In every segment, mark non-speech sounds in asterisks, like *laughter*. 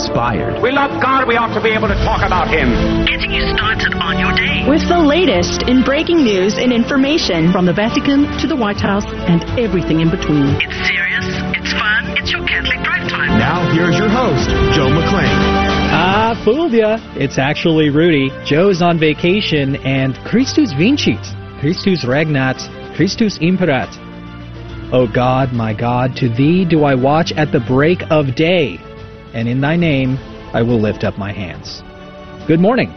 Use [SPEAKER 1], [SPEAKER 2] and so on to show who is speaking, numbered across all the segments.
[SPEAKER 1] inspired.
[SPEAKER 2] We love God. We ought to be able to talk about Him.
[SPEAKER 3] Getting you started on your day.
[SPEAKER 4] With the latest in breaking news and information
[SPEAKER 5] from the Vatican to the White House and everything in between.
[SPEAKER 3] It's serious, it's fun, it's your Catholic Drive Time.
[SPEAKER 1] Now, here's your host, Joe McClane.
[SPEAKER 6] Ah, fooled ya. It's actually Rudy. Joe's on vacation and Christus vincit, Christus regnat, Christus imperat. O God, my God, to thee do I watch at the break of day, and in thy name I will lift up my hands. Good morning.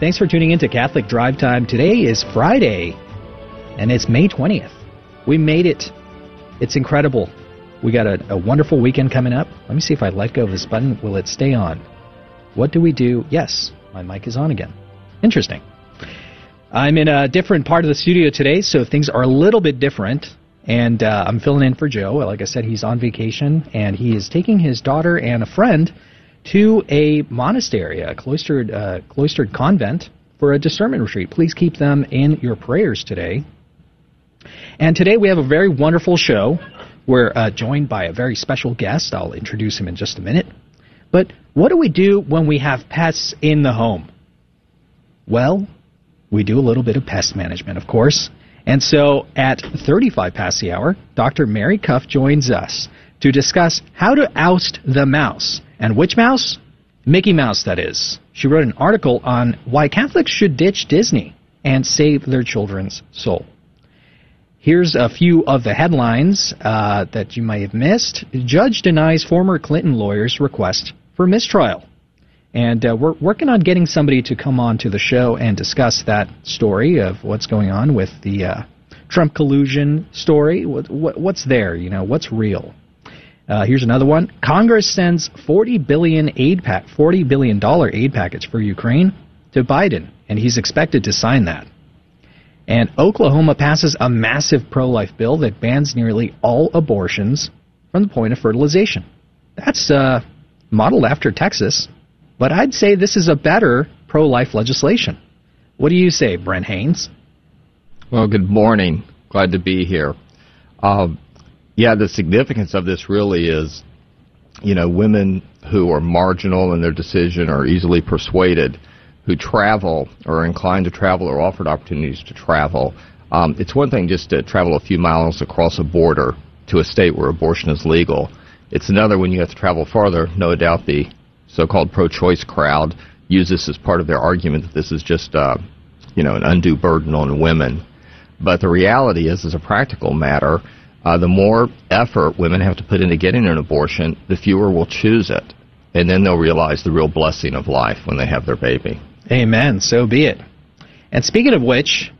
[SPEAKER 6] Thanks for tuning in to Catholic Drive Time. Today is Friday, and it's May 20th. We made it. It's incredible. We got a, a wonderful weekend coming up. Let me see if I let go of this button. Will it stay on? What do we do? Yes, my mic is on again. Interesting. I'm in a different part of the studio today, so things are a little bit different. And uh, I'm filling in for Joe. Like I said, he's on vacation, and he is taking his daughter and a friend to a monastery, a cloistered, uh, cloistered convent, for a discernment retreat. Please keep them in your prayers today. And today we have a very wonderful show. We're uh, joined by a very special guest. I'll introduce him in just a minute. But what do we do when we have pests in the home? Well, we do a little bit of pest management, of course. And so at 35 past the hour, Dr. Mary Cuff joins us to discuss how to oust the mouse. And which mouse? Mickey Mouse, that is. She wrote an article on why Catholics should ditch Disney and save their children's soul. Here's a few of the headlines uh, that you might have missed. Judge denies former Clinton lawyer's request for mistrial. And uh, we're working on getting somebody to come on to the show and discuss that story of what's going on with the uh, Trump collusion story. What, what, what's there? You know, what's real? Uh, here's another one. Congress sends 40 billion aid pack, 40 billion dollar aid package for Ukraine to Biden, and he's expected to sign that. And Oklahoma passes a massive pro-life bill that bans nearly all abortions from the point of fertilization. That's uh, modeled after Texas, but I'd say this is a better pro-life legislation. What do you say, Brent Haynes?
[SPEAKER 7] Well, good morning. Glad to be here. Um, yeah, the significance of this really is, you know, women who are marginal in their decision or easily persuaded, who travel or are inclined to travel or offered opportunities to travel. Um, it's one thing just to travel a few miles across a border to a state where abortion is legal. It's another when you have to travel farther. No doubt the so-called pro-choice crowd use this as part of their argument that this is just, uh, you know, an undue burden on women. But the reality is, as a practical matter, uh, the more effort women have to put into getting an abortion, the fewer will choose it. And then they'll realize the real blessing of life when they have their baby.
[SPEAKER 6] Amen. So be it. And speaking of which,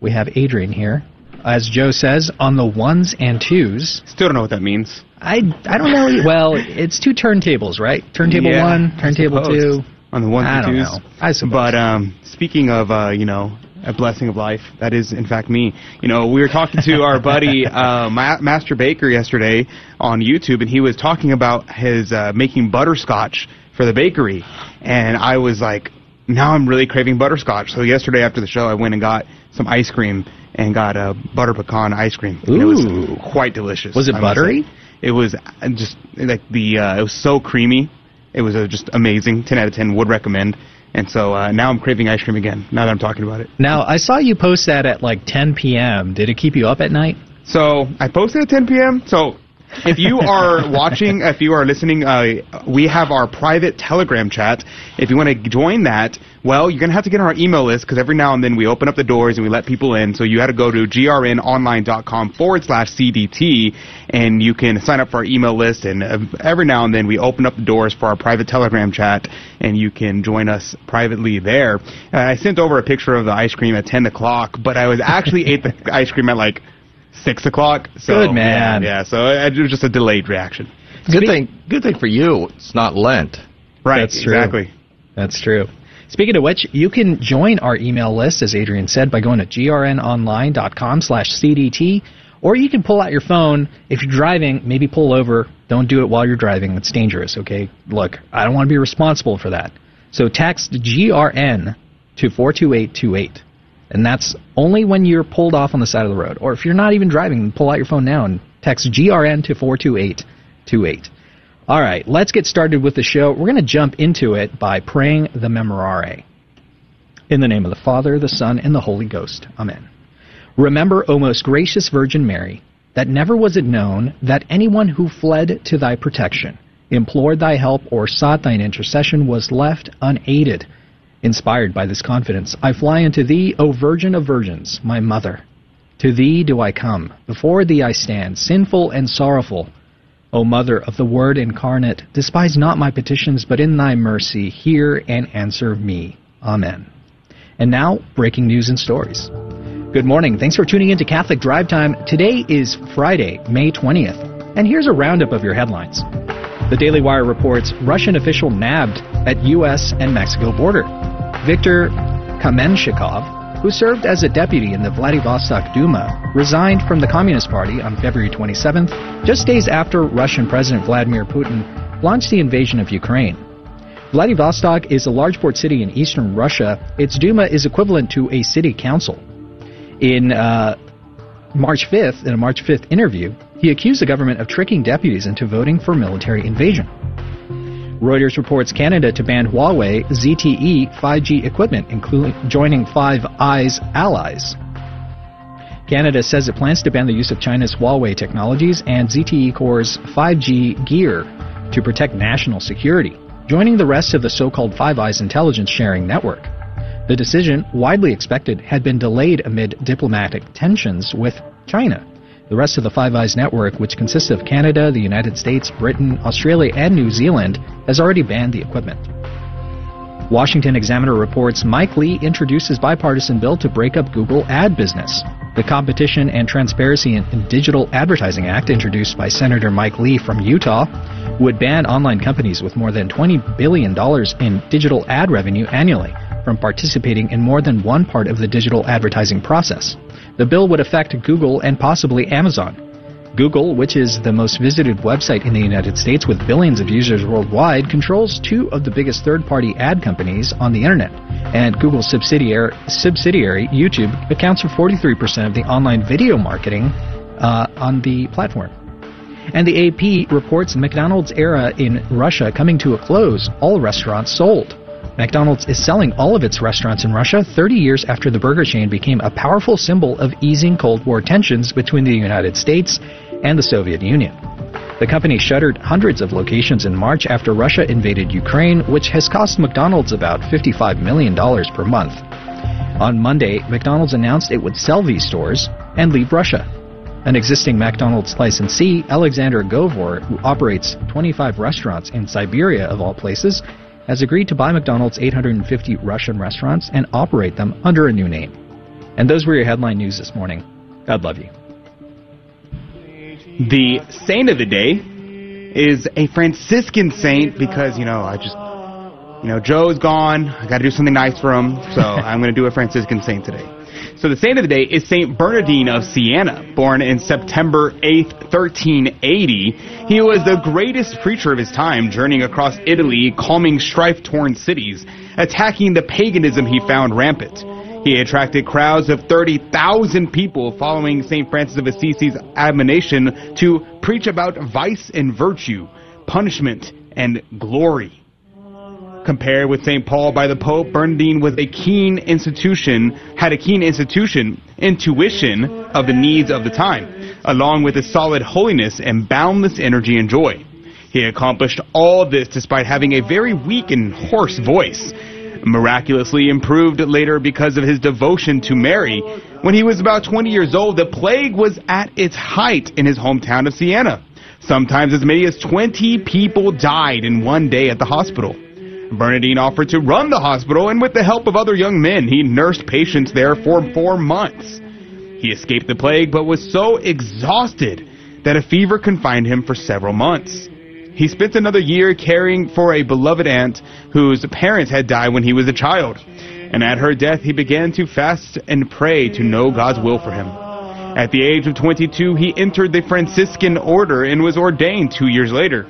[SPEAKER 6] we have Adrian here. As Joe says, on the ones and twos.
[SPEAKER 8] Still don't know what that means.
[SPEAKER 6] I, I don't know. *laughs* Well, it's two turntables, right? Turntable
[SPEAKER 8] yeah,
[SPEAKER 6] one, turntable two.
[SPEAKER 8] On the ones
[SPEAKER 6] I
[SPEAKER 8] and
[SPEAKER 6] don't
[SPEAKER 8] twos.
[SPEAKER 6] know. I suppose.
[SPEAKER 8] But um, speaking of, uh, you know, a blessing of life. That is, in fact, me. You know, we were talking to our buddy *laughs* uh, Ma- Master Baker yesterday on YouTube, and he was talking about his uh, making butterscotch for the bakery, and I was like, now I'm really craving butterscotch. So yesterday after the show, I went and got some ice cream and got a butter pecan ice cream. And it was
[SPEAKER 6] Ooh.
[SPEAKER 8] quite delicious.
[SPEAKER 6] Was it
[SPEAKER 8] I
[SPEAKER 6] buttery?
[SPEAKER 8] It was uh, just like the. Uh, it was so creamy. It was uh, just amazing. Ten out of ten. Would recommend. And so uh, now I'm craving ice cream again. Now that I'm talking about it.
[SPEAKER 6] Now, I saw you post that at like 10 p.m. Did it keep you up at night?
[SPEAKER 8] So I posted at 10 p.m. So if you are *laughs* watching, if you are listening, uh, we have our private Telegram chat. If you want to join that, well, you're going to have to get on our email list because every now and then we open up the doors and we let people in. So you had to go to grnonline.com forward slash CDT and you can sign up for our email list. And uh, every now and then we open up the doors for our private Telegram chat and you can join us privately there. Uh, I sent over a picture of the ice cream at 10 o'clock, but I was actually ate the *laughs* ice cream at like six o'clock. So,
[SPEAKER 6] Good man.
[SPEAKER 8] Yeah, yeah, so uh, it was just a delayed reaction.
[SPEAKER 7] Good thing, good thing for you. It's not Lent.
[SPEAKER 8] Right,
[SPEAKER 6] That's true.
[SPEAKER 8] exactly.
[SPEAKER 6] That's true. Speaking of which, you can join our email list, as Adrian said, by going to grnonline.com slash CDT, or you can pull out your phone. If you're driving, maybe pull over. Don't do it while you're driving. It's dangerous, okay? Look, I don't want to be responsible for that. So text GRN to 42828. And that's only when you're pulled off on the side of the road. Or if you're not even driving, pull out your phone now and text GRN to 42828. All right, let's get started with the show. We're going to jump into it by praying the Memorare. In the name of the Father, the Son, and the Holy Ghost. Amen. Remember, O most gracious Virgin Mary, that never was it known that anyone who fled to thy protection, implored thy help, or sought thine intercession was left unaided. Inspired by this confidence, I fly unto thee, O Virgin of Virgins, my Mother. To thee do I come, before thee I stand, sinful and sorrowful. O Mother of the Word incarnate, despise not my petitions, but in thy mercy hear and answer me. Amen. And now, breaking news and stories. Good morning. Thanks for tuning in to Catholic Drive Time. Today is Friday, May 20th. And here's a roundup of your headlines. The Daily Wire reports Russian official nabbed at U.S. and Mexico border. Viktor Kamenshikov, who served as a deputy in the Vladivostok Duma, resigned from the Communist Party on February 27th, just days after Russian President Vladimir Putin launched the invasion of Ukraine. Vladivostok is a large port city in eastern Russia. Its Duma is equivalent to a city council. In uh, March 5th, in a March 5th interview, he accused the government of tricking deputies into voting for military invasion. Reuters reports Canada to ban Huawei ZTE 5G equipment, including joining Five Eyes allies. Canada says it plans to ban the use of China's Huawei technologies and ZTE Corp's 5G gear to protect national security, joining the rest of the so-called Five Eyes intelligence sharing network. The decision, widely expected, had been delayed amid diplomatic tensions with China. The rest of the Five Eyes network, which consists of Canada, the United States, Britain, Australia, and New Zealand, has already banned the equipment. Washington Examiner reports Mike Lee introduces bipartisan bill to break up Google ad business. The Competition and Transparency in Digital Advertising Act, introduced by Senator Mike Lee from Utah, would ban online companies with more than $20 billion in digital ad revenue annually from participating in more than one part of the digital advertising process. The bill would affect Google and possibly Amazon. Google, which is the most visited website in the United States with billions of users worldwide, controls two of the biggest third party ad companies on the internet. And Google's subsidiary, subsidiary YouTube, accounts for 43% of the online video marketing uh, on the platform. And the AP reports McDonald's era in Russia coming to a close, all restaurants sold. McDonald's is selling all of its restaurants in Russia 30 years after the burger chain became a powerful symbol of easing Cold War tensions between the United States and the Soviet Union. The company shuttered hundreds of locations in March after Russia invaded Ukraine, which has cost McDonald's about $55 million per month. On Monday, McDonald's announced it would sell these stores and leave Russia. An existing McDonald's licensee, Alexander Govor, who operates 25 restaurants in Siberia of all places, has agreed to buy McDonald's 850 Russian restaurants and operate them under a new name. And those were your headline news this morning. God love you.
[SPEAKER 8] The saint of the day is a Franciscan saint because, you know, I just, you know, Joe's gone. I got to do something nice for him, so *laughs* I'm going to do a Franciscan saint today. So the saint of the day is Saint Bernardine of Siena, born in September 8th, 1380. He was the greatest preacher of his time, journeying across Italy, calming strife-torn cities, attacking the paganism he found rampant. He attracted crowds of 30,000 people following St. Francis of Assisi's admonition to preach about vice and virtue, punishment and glory. Compared with St. Paul by the Pope, Bernardine was a keen institution, had a keen institution, intuition of the needs of the time, along with a solid holiness and boundless energy and joy. He accomplished all this despite having a very weak and hoarse voice, miraculously improved later because of his devotion to Mary. When he was about 20 years old, the plague was at its height in his hometown of Siena. Sometimes as many as 20 people died in one day at the hospital. Bernardine offered to run the hospital, and with the help of other young men, he nursed patients there for four months. He escaped the plague, but was so exhausted that a fever confined him for several months. He spent another year caring for a beloved aunt whose parents had died when he was a child. And at her death, he began to fast and pray to know God's will for him. At the age of 22, he entered the Franciscan order and was ordained two years later.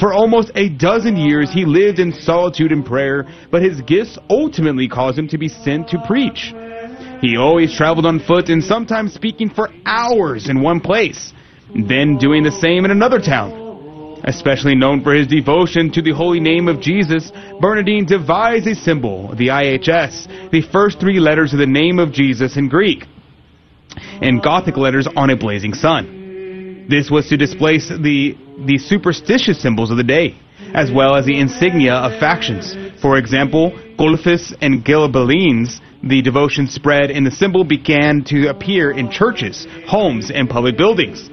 [SPEAKER 8] For almost a dozen years, he lived in solitude and prayer, but his gifts ultimately caused him to be sent to preach. He always traveled on foot and sometimes speaking for hours in one place, then doing the same in another town. Especially known for his devotion to the holy name of Jesus, Bernardine devised a symbol, the IHS, the first three letters of the name of Jesus in Greek, and Gothic letters on a blazing sun. This was to displace the, the superstitious symbols of the day, as well as the insignia of factions. For example, Guelphs and Ghibellines, the devotion spread and the symbol began to appear in churches, homes, and public buildings.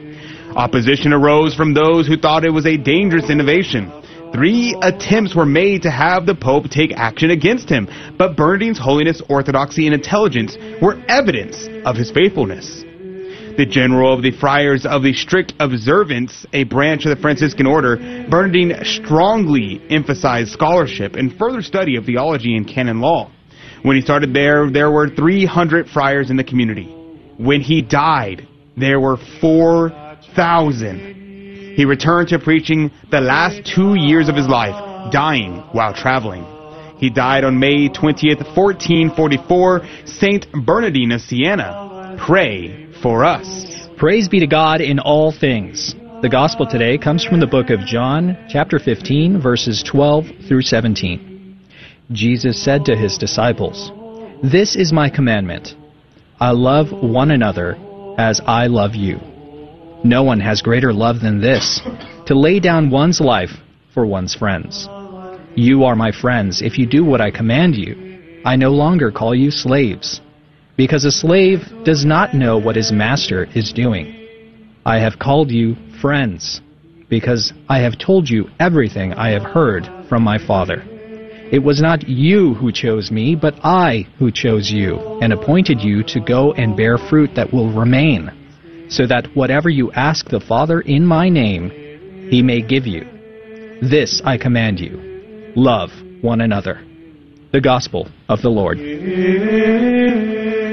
[SPEAKER 8] Opposition arose from those who thought it was a dangerous innovation. Three attempts were made to have the Pope take action against him, but Bernardine's holiness, orthodoxy, and intelligence were evidence of his faithfulness. The general of the Friars of the Strict Observance, a branch of the Franciscan order, Bernardine strongly emphasized scholarship and further study of theology and canon law. When he started there, there were 300 friars in the community. When he died, there were 4,000. He returned to preaching the last two years of his life, dying while traveling. He died on May 20th, 1444. Saint Bernardine of Siena, pray for us.
[SPEAKER 6] Praise be to God in all things. The gospel today comes from the book of John, chapter 15, verses 12 through 17. Jesus said to his disciples, This is my commandment. I love one another as I love you. No one has greater love than this, to lay down one's life for one's friends. You are my friends if you do what I command you. I no longer call you slaves, because a slave does not know what his master is doing. I have called you friends, because I have told you everything I have heard from my Father. It was not you who chose me, but I who chose you, and appointed you to go and bear fruit that will remain so that whatever you ask the Father in my name, he may give you. This I command you love one another. The Gospel of the Lord. *laughs*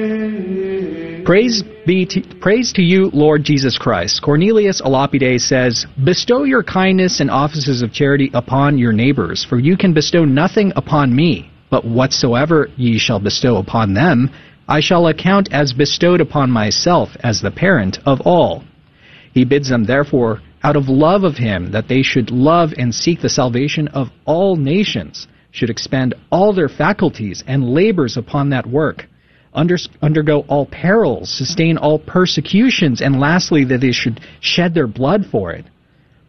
[SPEAKER 6] Praise be to, praise to you, Lord Jesus Christ. Cornelius a Lapide says, Bestow your kindness and offices of charity upon your neighbors, for you can bestow nothing upon me, but whatsoever ye shall bestow upon them, I shall account as bestowed upon myself as the parent of all. He bids them therefore, out of love of him, that they should love and seek the salvation of all nations, should expend all their faculties and labors upon that work, under, undergo all perils, sustain all persecutions, and lastly, that they should shed their blood for it.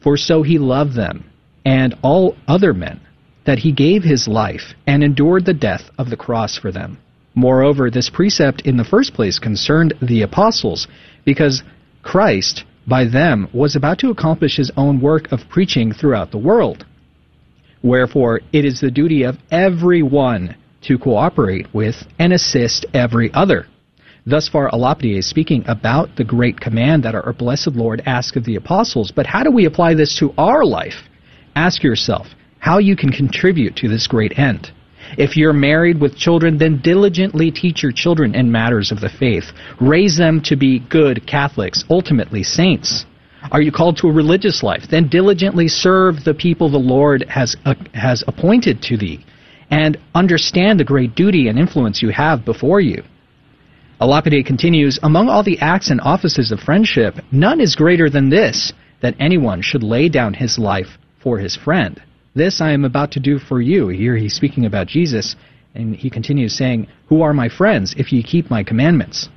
[SPEAKER 6] For so he loved them, and all other men, that he gave his life, and endured the death of the cross for them. Moreover, this precept in the first place concerned the apostles, because Christ, by them, was about to accomplish his own work of preaching throughout the world. Wherefore, it is the duty of every one to cooperate with and assist every other. Thus far, a Lapide is speaking about the great command that our blessed Lord asked of the apostles. But how do we apply this to our life? Ask yourself how you can contribute to this great end. If you're married with children, then diligently teach your children in matters of the faith. Raise them to be good Catholics, ultimately saints. Are you called to a religious life? Then diligently serve the people the Lord has, uh, has appointed to thee, and understand the great duty and influence you have before you. a Lapide continues, Among all the acts and offices of friendship, none is greater than this, that anyone should lay down his life for his friend. This I am about to do for you. Here he's speaking about Jesus, and he continues saying, Who are my friends if ye keep my commandments?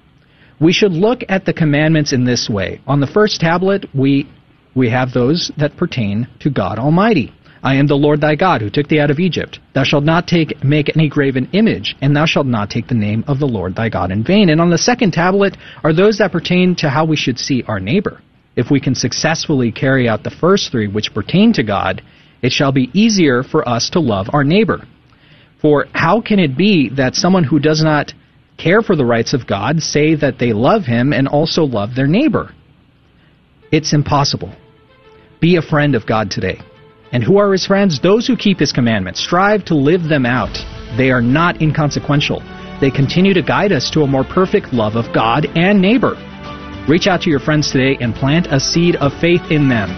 [SPEAKER 6] We should look at the commandments in this way. On the first tablet, we, we have those that pertain to God Almighty. I am the Lord thy God, who took thee out of Egypt. Thou shalt not take, make any graven image, and thou shalt not take the name of the Lord thy God in vain. And on the second tablet are those that pertain to how we should see our neighbor. If we can successfully carry out the first three, which pertain to God, it shall be easier for us to love our neighbor. For how can it be that someone who does not care for the rights of God say that they love him and also love their neighbor? It's impossible. Be a friend of God today. And who are his friends? Those who keep his commandments. Strive to live them out. They are not inconsequential. They continue to guide us to a more perfect love of God and neighbor. Reach out to your friends today and plant a seed of faith in them.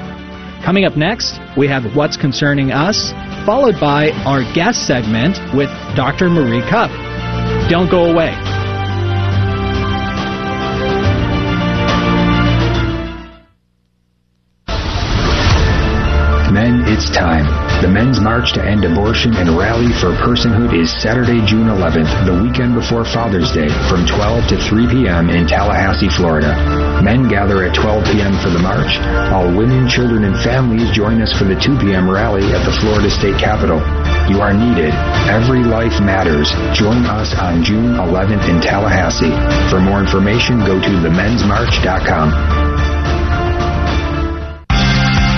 [SPEAKER 6] Coming up next, we have What's Concerning Us, followed by our guest segment with Dr. Marie Cuff. Don't go away.
[SPEAKER 9] Time. The Men's March to End Abortion and Rally for Personhood is Saturday, June 11th, the weekend before Father's Day, from 12 to 3 p.m. in Tallahassee, Florida. Men gather at 12 p.m. for the march. All women, children, and families join us for the 2 p.m. rally at the Florida State Capitol. You are needed. Every life matters. Join us on June 11th in Tallahassee. For more information, go to themensmarch.com.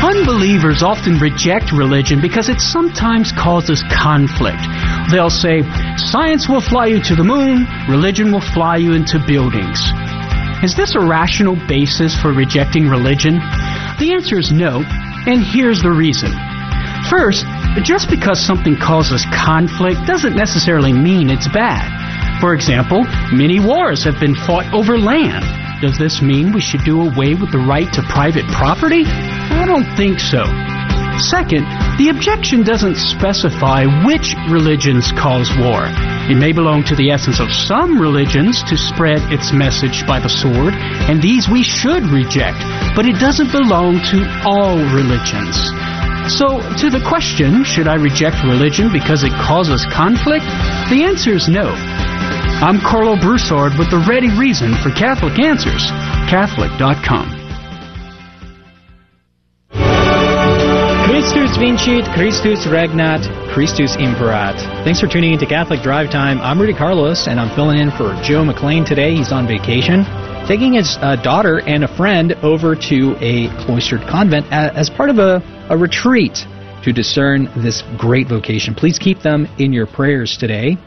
[SPEAKER 10] Unbelievers often reject religion because it sometimes causes conflict. They'll say, Science will fly you to the moon, religion will fly you into buildings. Is this a rational basis for rejecting religion? The answer is no, and here's the reason. First, just because something causes conflict doesn't necessarily mean it's bad. For example, many wars have been fought over land. Does this mean we should do away with the right to private property? I don't think so. Second, the objection doesn't specify which religions cause war. It may belong to the essence of some religions to spread its message by the sword, and these we should reject, but it doesn't belong to all religions. So, to the question, should I reject religion because it causes conflict? The answer is no. I'm Karlo Broussard with the ready reason for Catholic Answers, Catholic.com.
[SPEAKER 6] Christus vincit, Christus regnat, Christus imperat. Thanks for tuning in to Catholic Drive Time. I'm Rudy Carlos, and I'm filling in for Joe McClane today. He's on vacation, taking his uh, daughter and a friend over to a cloistered convent as part of a, a retreat to discern this great vocation. Please keep them in your prayers today.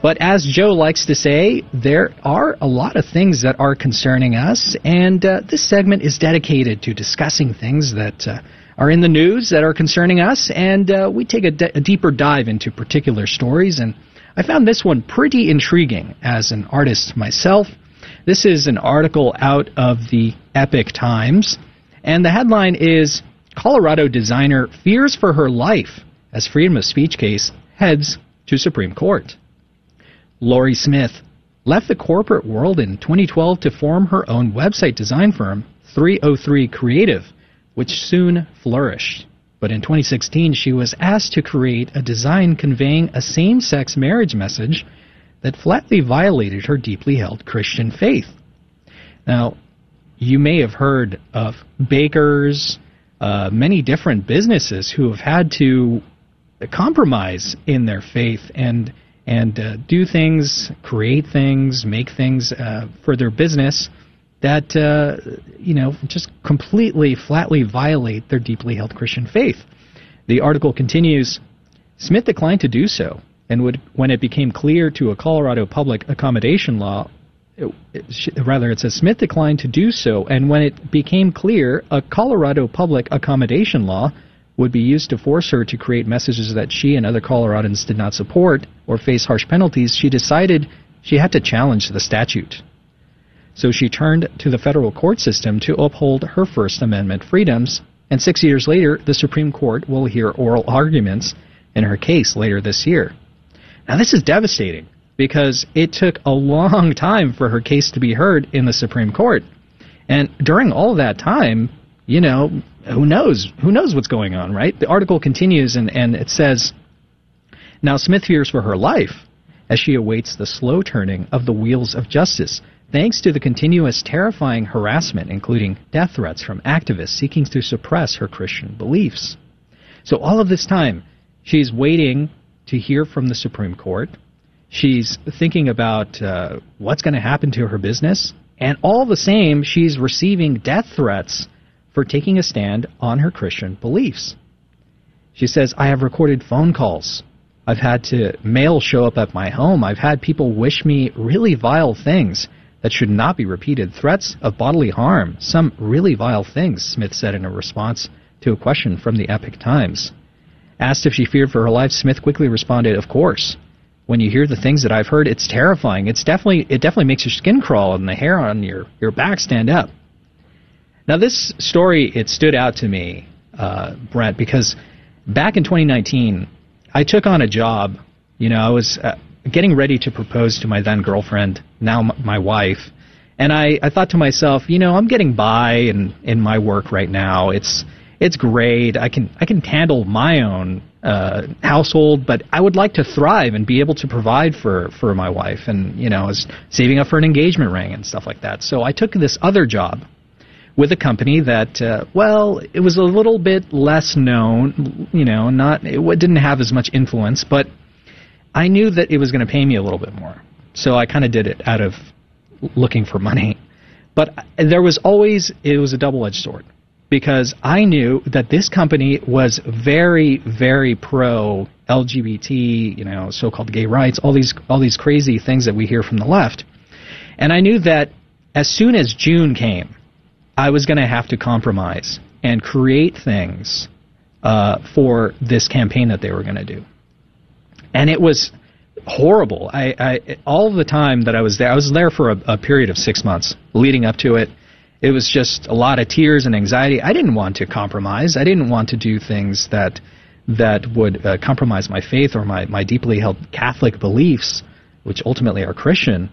[SPEAKER 6] But as Joe likes to say, there are a lot of things that are concerning us, and uh, this segment is dedicated to discussing things that uh, are in the news that are concerning us, and uh, we take a, de- a deeper dive into particular stories. And I found this one pretty intriguing as an artist myself. This is an article out of the Epoch Times, and the headline is Colorado designer fears for her life as freedom of speech case heads to Supreme Court. Lorie Smith left the corporate world in 2012 to form her own website design firm, 303 Creative, which soon flourished. But in 2016, she was asked to create a design conveying a same sex marriage message that flatly violated her deeply held Christian faith. Now, you may have heard of bakers, uh, many different businesses who have had to compromise in their faith and and uh, do things, create things, make things uh, for their business that uh, you know just completely flatly violate their deeply held Christian faith. The article continues. Smith declined to do so, and would, when it became clear to a Colorado public accommodation law, it, it, rather it says Smith declined to do so, and when it became clear a Colorado public accommodation law would be used to force her to create messages that she and other Coloradans did not support or face harsh penalties, she decided she had to challenge the statute. So she turned to the federal court system to uphold her First Amendment freedoms, and six years later, the Supreme Court will hear oral arguments in her case later this year. Now, this is devastating because it took a long time for her case to be heard in the Supreme Court. And during all that time, you know, who knows? Who knows what's going on, right? The article continues and, and it says Now Smith fears for her life as she awaits the slow turning of the wheels of justice thanks to the continuous terrifying harassment, including death threats from activists seeking to suppress her Christian beliefs. So, all of this time, she's waiting to hear from the Supreme Court. She's thinking about uh, what's going to happen to her business. And all the same, she's receiving death threats for taking a stand on her Christian beliefs. She says, I have recorded phone calls. I've had to mail show up at my home. I've had people wish me really vile things that should not be repeated. Threats of bodily harm, some really vile things, Smith said in a response to a question from the Epoch Times. Asked if she feared for her life, Smith quickly responded, "Of course. When you hear the things that I've heard, it's terrifying. It's definitely it definitely makes your skin crawl and the hair on your your back stand up." Now, this story it stood out to me, uh, Brent, because back in 2019, I took on a job. You know, I was uh, getting ready to propose to my then girlfriend, now m- my wife, and I, I thought to myself, you know, I'm getting by in in my work right now. It's it's great. I can I can handle my own uh, household, but I would like to thrive and be able to provide for for my wife, and you know, I was saving up for an engagement ring and stuff like that. So I took this other job with a company that, uh, well, it was a little bit less known, you know, not it didn't have as much influence, but I knew that it was going to pay me a little bit more. So I kind of did it out of looking for money. But there was always it was a double-edged sword because I knew that this company was very very pro LGBT, you know, so-called gay rights, all these all these crazy things that we hear from the left. And I knew that as soon as June came, I was going to have to compromise and create things uh, for this campaign that they were going to do. And it was horrible. I, I all the time that I was there, I was there for a, a period of six months leading up to it. It was just a lot of tears and anxiety. I didn't want to compromise. I didn't want to do things that that would uh, compromise my faith or my, my deeply held Catholic beliefs, which ultimately are Christian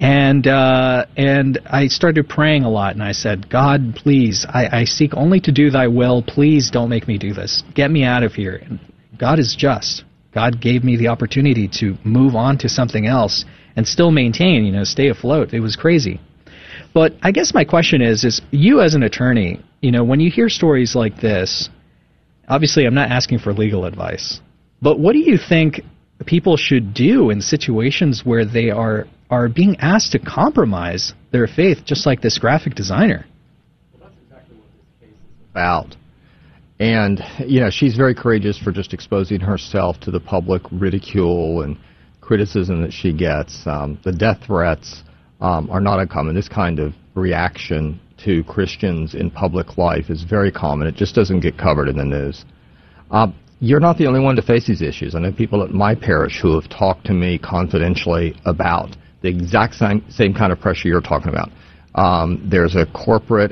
[SPEAKER 6] and uh, and I started praying a lot, and I said, God, please, I, I seek only to do Thy will. Please don't make me do this. Get me out of here. And God is just. God gave me the opportunity to move on to something else and still maintain, you know, stay afloat. It was crazy. But I guess my question is, is you as an attorney, you know, when you hear stories like this, obviously I'm not asking for legal advice, but what do you think people should do in situations where they are are being asked to compromise their faith, just like this graphic designer.
[SPEAKER 7] About. And, you know, she's very courageous for just exposing herself to the public ridicule and criticism that she gets. Um, the death threats um, are not uncommon. This kind of reaction to Christians in public life is very common. It just doesn't get covered in the news. Uh, you're not the only one to face these issues. I know people at my parish who have talked to me confidentially about the exact same, same kind of pressure you're talking about. Um, there's a corporate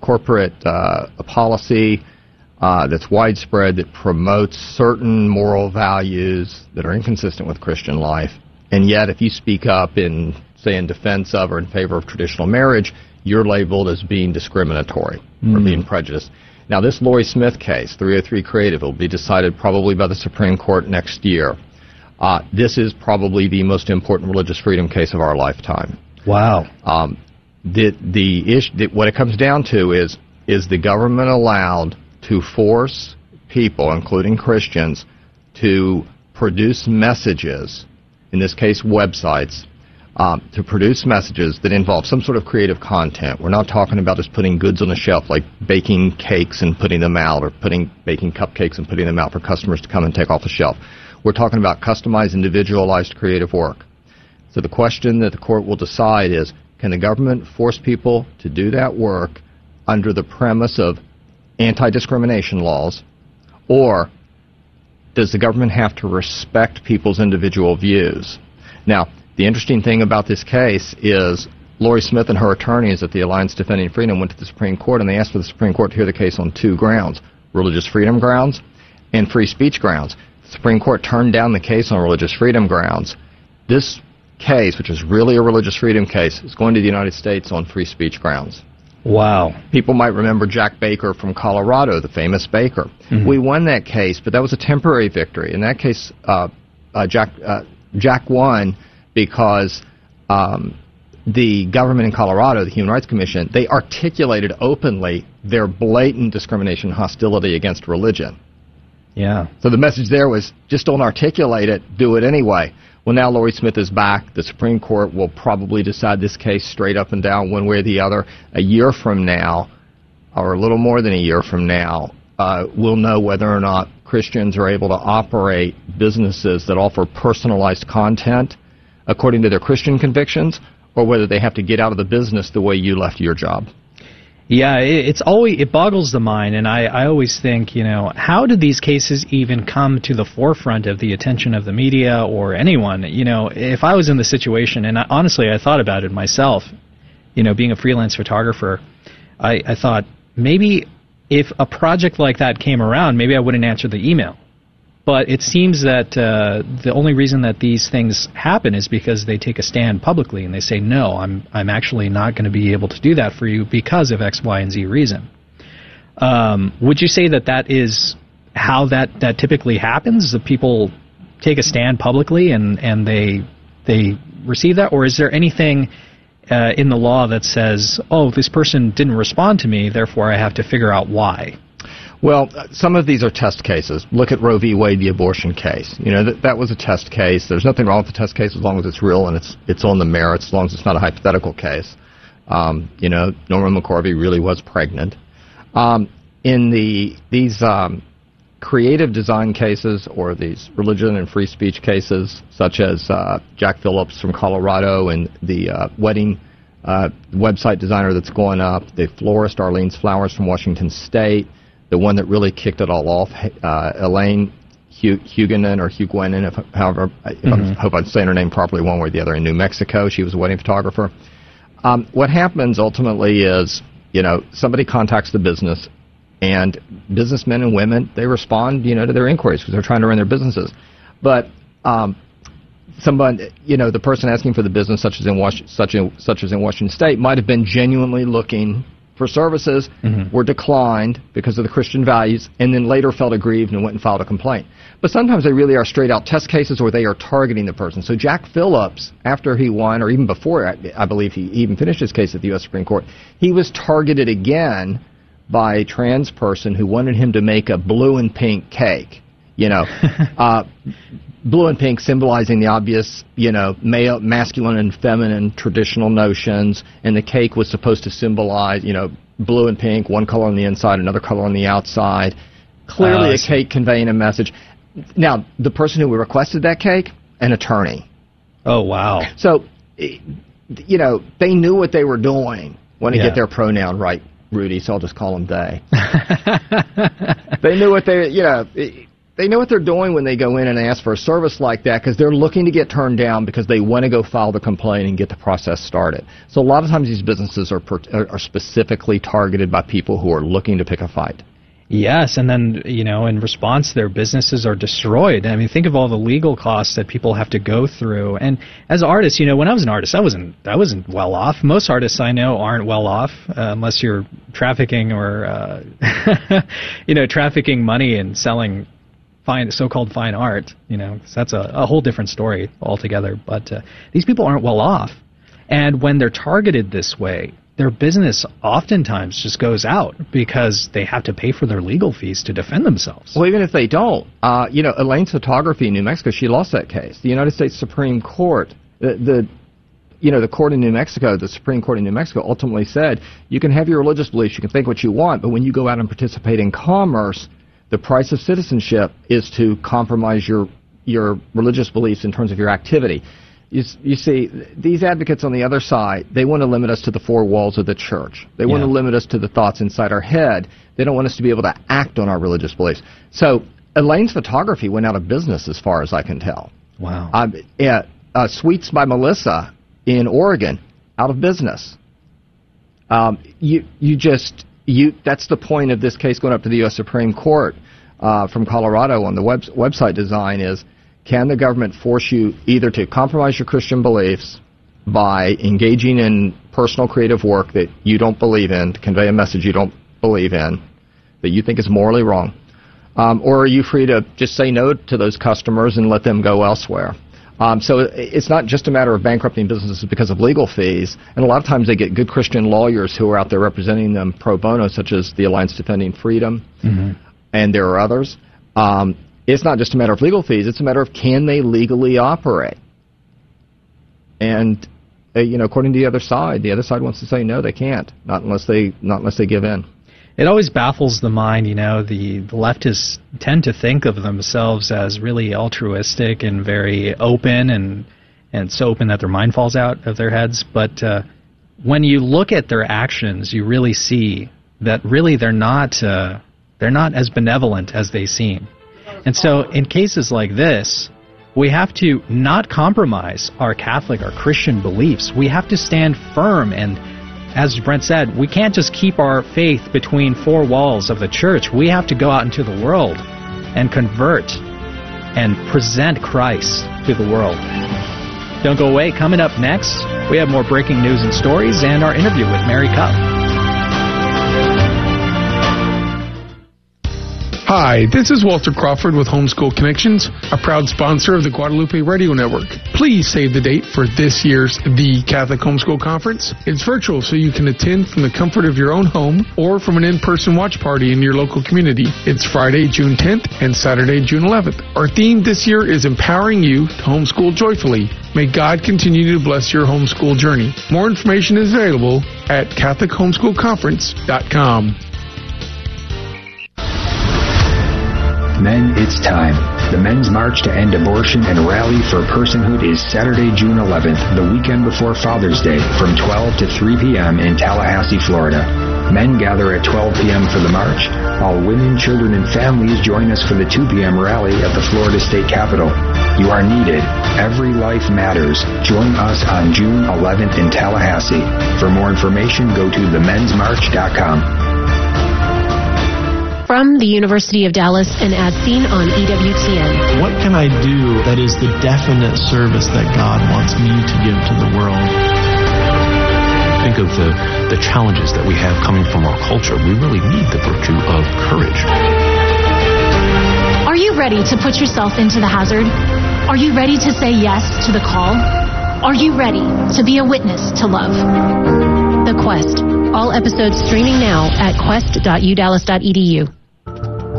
[SPEAKER 7] corporate uh, a policy uh, that's widespread that promotes certain moral values that are inconsistent with Christian life, and yet if you speak up in say in defense of or in favor of traditional marriage, you're labeled as being discriminatory mm. or being prejudiced. Now, this Lorie Smith case, 303 Creative, will be decided probably by the Supreme Court next year. Uh, this is probably the most important religious freedom case of our lifetime.
[SPEAKER 6] Wow.
[SPEAKER 7] Um, the the issue the, what it comes down to is is the government allowed to force people, including Christians, to produce messages, in this case websites, um, to produce messages that involve some sort of creative content. We're not talking about just putting goods on the shelf like baking cakes and putting them out, or putting baking cupcakes and putting them out for customers to come and take off the shelf. We're talking about customized, individualized creative work. So the question that the court will decide is, can the government force people to do that work under the premise of anti-discrimination laws, or does the government have to respect people's individual views? Now, the interesting thing about this case is Lorie Smith and her attorneys at the Alliance Defending Freedom went to the Supreme Court and they asked for the Supreme Court to hear the case on two grounds religious freedom grounds and free speech grounds. Supreme Court turned down the case on religious freedom grounds. This case, which is really a religious freedom case, is going to the United States on free speech grounds.
[SPEAKER 6] Wow.
[SPEAKER 7] People might remember Jack Baker from Colorado, the famous baker. Mm-hmm. We won that case, but that was a temporary victory. In that case, uh, uh, Jack, uh, Jack won because um, the government in Colorado, the Human Rights Commission, they articulated openly their blatant discrimination hostility against religion.
[SPEAKER 6] Yeah.
[SPEAKER 7] So the message there was just don't articulate it, do it anyway. Well, now Lorie Smith is back. The Supreme Court will probably decide this case straight up and down, one way or the other. A year from now, or a little more than a year from now, uh, we'll know whether or not Christians are able to operate businesses that offer personalized content according to their Christian convictions, or whether they have to get out of the business the way you left your job.
[SPEAKER 6] Yeah, it's always it boggles the mind, and I, I always think, you know, how did these cases even come to the forefront of the attention of the media or anyone? You know, if I was in the situation, and I, honestly, I thought about it myself, you know, being a freelance photographer, I, I thought maybe if a project like that came around, maybe I wouldn't answer the email. But it seems that uh, the only reason that these things happen is because they take a stand publicly and they say, no, I'm, I'm actually not going to be able to do that for you because of X, Y, and Z reason. Um, would you say that that is how that, that typically happens? That people take a stand publicly and, and they they receive that, or is there anything uh, in the law that says, "Oh, this person didn't respond to me, therefore I have to figure out why"?
[SPEAKER 7] Well, some of these are test cases. Look at Roe v. Wade, the abortion case. You know that that was a test case. There's nothing wrong with the test case as long as it's real and it's it's on the merits, as long as it's not a hypothetical case. Um, you know, Norma McCorvey really was pregnant. Um, in the these um, creative design cases or these religion and free speech cases, such as uh, Jack Phillips from Colorado and the uh, wedding uh, website designer that's going up, the florist Arlene's Flowers from Washington State, the one that really kicked it all off, uh, Elaine Huguenin or Huguenin, if, however, mm-hmm. I hope I'm saying her name properly one way or the other, in New Mexico. She was a wedding photographer. Um, what happens ultimately is, you know, somebody contacts the business and businessmen and women, they respond, you know, to their inquiries because they're trying to run their businesses. But um, someone, you know, the person asking for the business, such as in Was- such, in, such as in Washington State, might have been genuinely looking for services, mm-hmm. were declined because of the Christian values, and then later felt aggrieved and went and filed a complaint. But sometimes they really are straight out test cases or they are targeting the person. So Jack Phillips, after he won, or even before, I, I believe he even finished his case at the U.S. Supreme Court, he was targeted again by a trans person who wanted him to make a blue and pink cake. You know, *laughs* uh, blue and pink symbolizing the obvious, you know, male, masculine and feminine traditional notions, and the cake was supposed to symbolize, you know, blue and pink, one color on the inside, another color on the outside. Clearly, uh, a cake conveying a message. Now, the person who requested that cake, an attorney.
[SPEAKER 6] Oh wow!
[SPEAKER 7] So, you know, they knew what they were doing when to yeah. get their pronoun right Rudy, so I'll just call them they. *laughs* they knew what they, you know, they know what they're doing when they go in and ask for a service like that because they're looking to get turned down because they want to go file the complaint and get the process started. So a lot of times these businesses are per, are specifically targeted by people who are looking to pick a fight.
[SPEAKER 6] Yes, and then you know, in response, their businesses are destroyed. I mean, think of all the legal costs that people have to go through. And as artists, you know, when I was an artist, I wasn't I wasn't well off. Most artists I know aren't well off uh, unless you're trafficking or uh, *laughs* you know, trafficking money and selling fine so-called fine art. You know, that's a, a whole different story altogether. But uh, these people aren't well off, and when they're targeted this way, their business oftentimes just goes out because they have to pay for their legal fees to defend themselves.
[SPEAKER 7] Well, even if they don't, uh, you know, Elaine's photography in New Mexico, she lost that case. The United States Supreme Court, the, the you know, the court in New Mexico, the Supreme Court in New Mexico ultimately said, you can have your religious beliefs, you can think what you want, but when you go out and participate in commerce, the price of citizenship is to compromise your your religious beliefs in terms of your activity. You, you see, these advocates on the other side, they want to limit us to the four walls of the church. They want to limit us to the thoughts inside our head. They don't want us to be able to act on our religious beliefs. So Elaine's photography went out of business, as far as I can tell.
[SPEAKER 6] Wow.
[SPEAKER 7] Um, yeah, uh, Sweets by Melissa in Oregon, out of business. Um, you you just you that's the point of this case going up to the U.S. Supreme Court uh, from Colorado on the web, website design is can the government force you either to compromise your Christian beliefs by engaging in personal creative work that you don't believe in, to convey a message you don't believe in, that you think is morally wrong? Um, or are you free to just say no to those customers and let them go elsewhere? Um, so it's not just a matter of bankrupting businesses because of legal fees, and a lot of times they get good Christian lawyers who are out there representing them pro bono, such as the Alliance Defending Freedom, mm-hmm. And there are others. Um, it's not just a matter of legal fees, it's a matter of can they legally operate. And uh, you know, according to the other side, the other side wants to say no, they can't, not unless they not unless they give in.
[SPEAKER 6] It always baffles the mind, you know, the, the leftists tend to think of themselves as really altruistic and very open and and so open that their mind falls out of their heads, but uh, when you look at their actions, you really see that really they're not uh, they're not as benevolent as they seem. And so, in cases like this, we have to not compromise our Catholic, or Christian beliefs. We have to stand firm. And as Brent said, we can't just keep our faith between four walls of the church. We have to go out into the world and convert and present Christ to the world. Don't go away. Coming up next, we have more breaking news and stories and our interview with Mary Cuff.
[SPEAKER 11] Hi, this is Walter Crawford with Homeschool Connections, a proud sponsor of the Guadalupe Radio Network. Please save the date for this year's The Catholic Homeschool Conference. It's virtual, so you can attend from the comfort of your own home or from an in-person watch party in your local community. It's Friday, June 10th and Saturday, June 11th. Our theme this year is empowering you to homeschool joyfully. May God continue to bless your homeschool journey. More information is available at CatholicHomeschoolConference.com.
[SPEAKER 9] Men, it's time. The Men's March to End Abortion and Rally for Personhood is Saturday, June 11th, the weekend before Father's Day, from 12 to 3 p.m. in Tallahassee, Florida. Men gather at 12 p.m. for the march. All women, children, and families join us for the 2 p.m. rally at the Florida State Capitol. You are needed. Every life matters. Join us on June 11th in Tallahassee. For more information, go to themensmarch.com.
[SPEAKER 12] From the University of Dallas and as seen on EWTN.
[SPEAKER 13] What can I do that is the definite service that God wants me to give to the world?
[SPEAKER 14] Think of the, the challenges that we have coming from our culture. We really need the virtue of courage.
[SPEAKER 15] Are you ready to put yourself into the hazard? Are you ready to say yes to the call? Are you ready to be a witness to love?
[SPEAKER 12] The Quest. All episodes streaming now at quest.udallas.edu.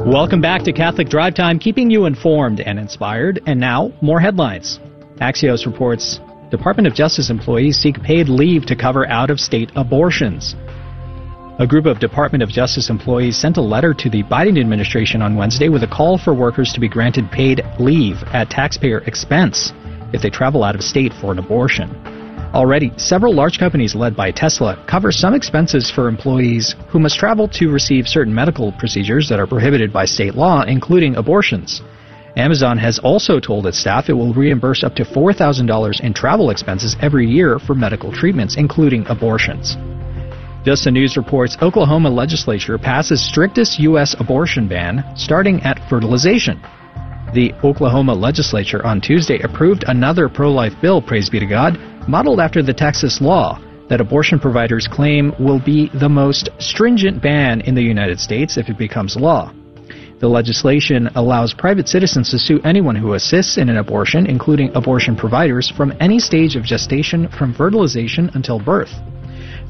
[SPEAKER 6] Welcome back to Catholic Drive Time, keeping you informed and inspired. And now, more headlines. Axios reports Department of Justice employees seek paid leave to cover out of state abortions. A group of Department of Justice employees sent a letter to the Biden administration on Wednesday with a call for workers to be granted paid leave at taxpayer expense if they travel out of state for an abortion. Already, several large companies led by Tesla cover some expenses for employees who must travel to receive certain medical procedures that are prohibited by state law, including abortions. Amazon has also told its staff it will reimburse up to $4,000 in travel expenses every year for medical treatments, including abortions. Just the News reports Oklahoma legislature passes strictest U.S. abortion ban starting at fertilization. The Oklahoma legislature on Tuesday approved another pro life bill, praise be to God, modeled after the Texas law that abortion providers claim will be the most stringent ban in the United States if it becomes law. The legislation allows private citizens to sue anyone who assists in an abortion, including abortion providers, from any stage of gestation from fertilization until birth.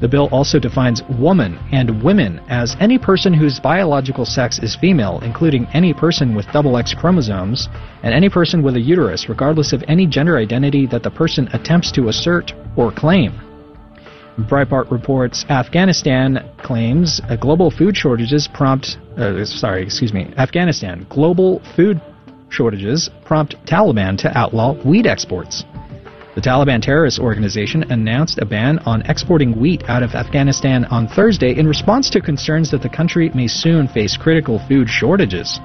[SPEAKER 6] The bill also defines woman and women as any person whose biological sex is female, including any person with double X chromosomes and any person with a uterus, regardless of any gender identity that the person attempts to assert or claim. Breitbart reports Afghanistan claims global food shortages prompt, uh, sorry, excuse me, Afghanistan global food shortages prompt Taliban to outlaw wheat exports. The Taliban terrorist organization announced a ban on exporting wheat out of Afghanistan on Thursday in response to concerns that the country may soon face critical food shortages.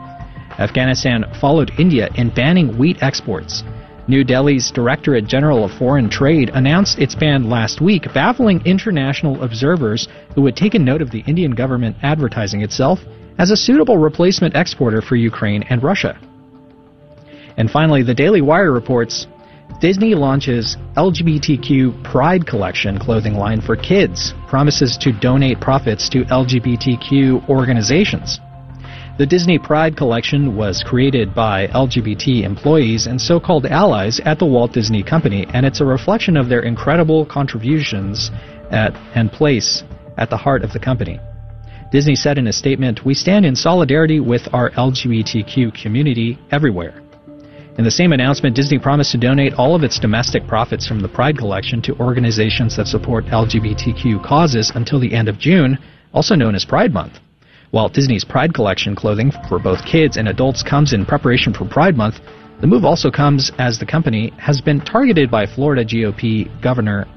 [SPEAKER 6] Afghanistan followed India in banning wheat exports. New Delhi's Directorate General of Foreign Trade announced its ban last week, baffling international observers who had taken note of the Indian government advertising itself as a suitable replacement exporter for Ukraine and Russia. And finally, the Daily Wire reports Disney launches LGBTQ Pride Collection clothing line for kids, promises to donate profits to LGBTQ organizations. The Disney Pride Collection was created by LGBT employees and so called allies at the Walt Disney Company, and it's a reflection of their incredible contributions at, and place at the heart of the company. Disney said in a statement, We stand in solidarity with our LGBTQ community everywhere. In the same announcement, Disney promised to donate all of its domestic profits from the Pride Collection to organizations that support LGBTQ causes until the end of June, also known as Pride Month. While Disney's Pride Collection clothing for both kids and adults comes in preparation for Pride Month, the move also comes as the company has been targeted by Florida GOP Governor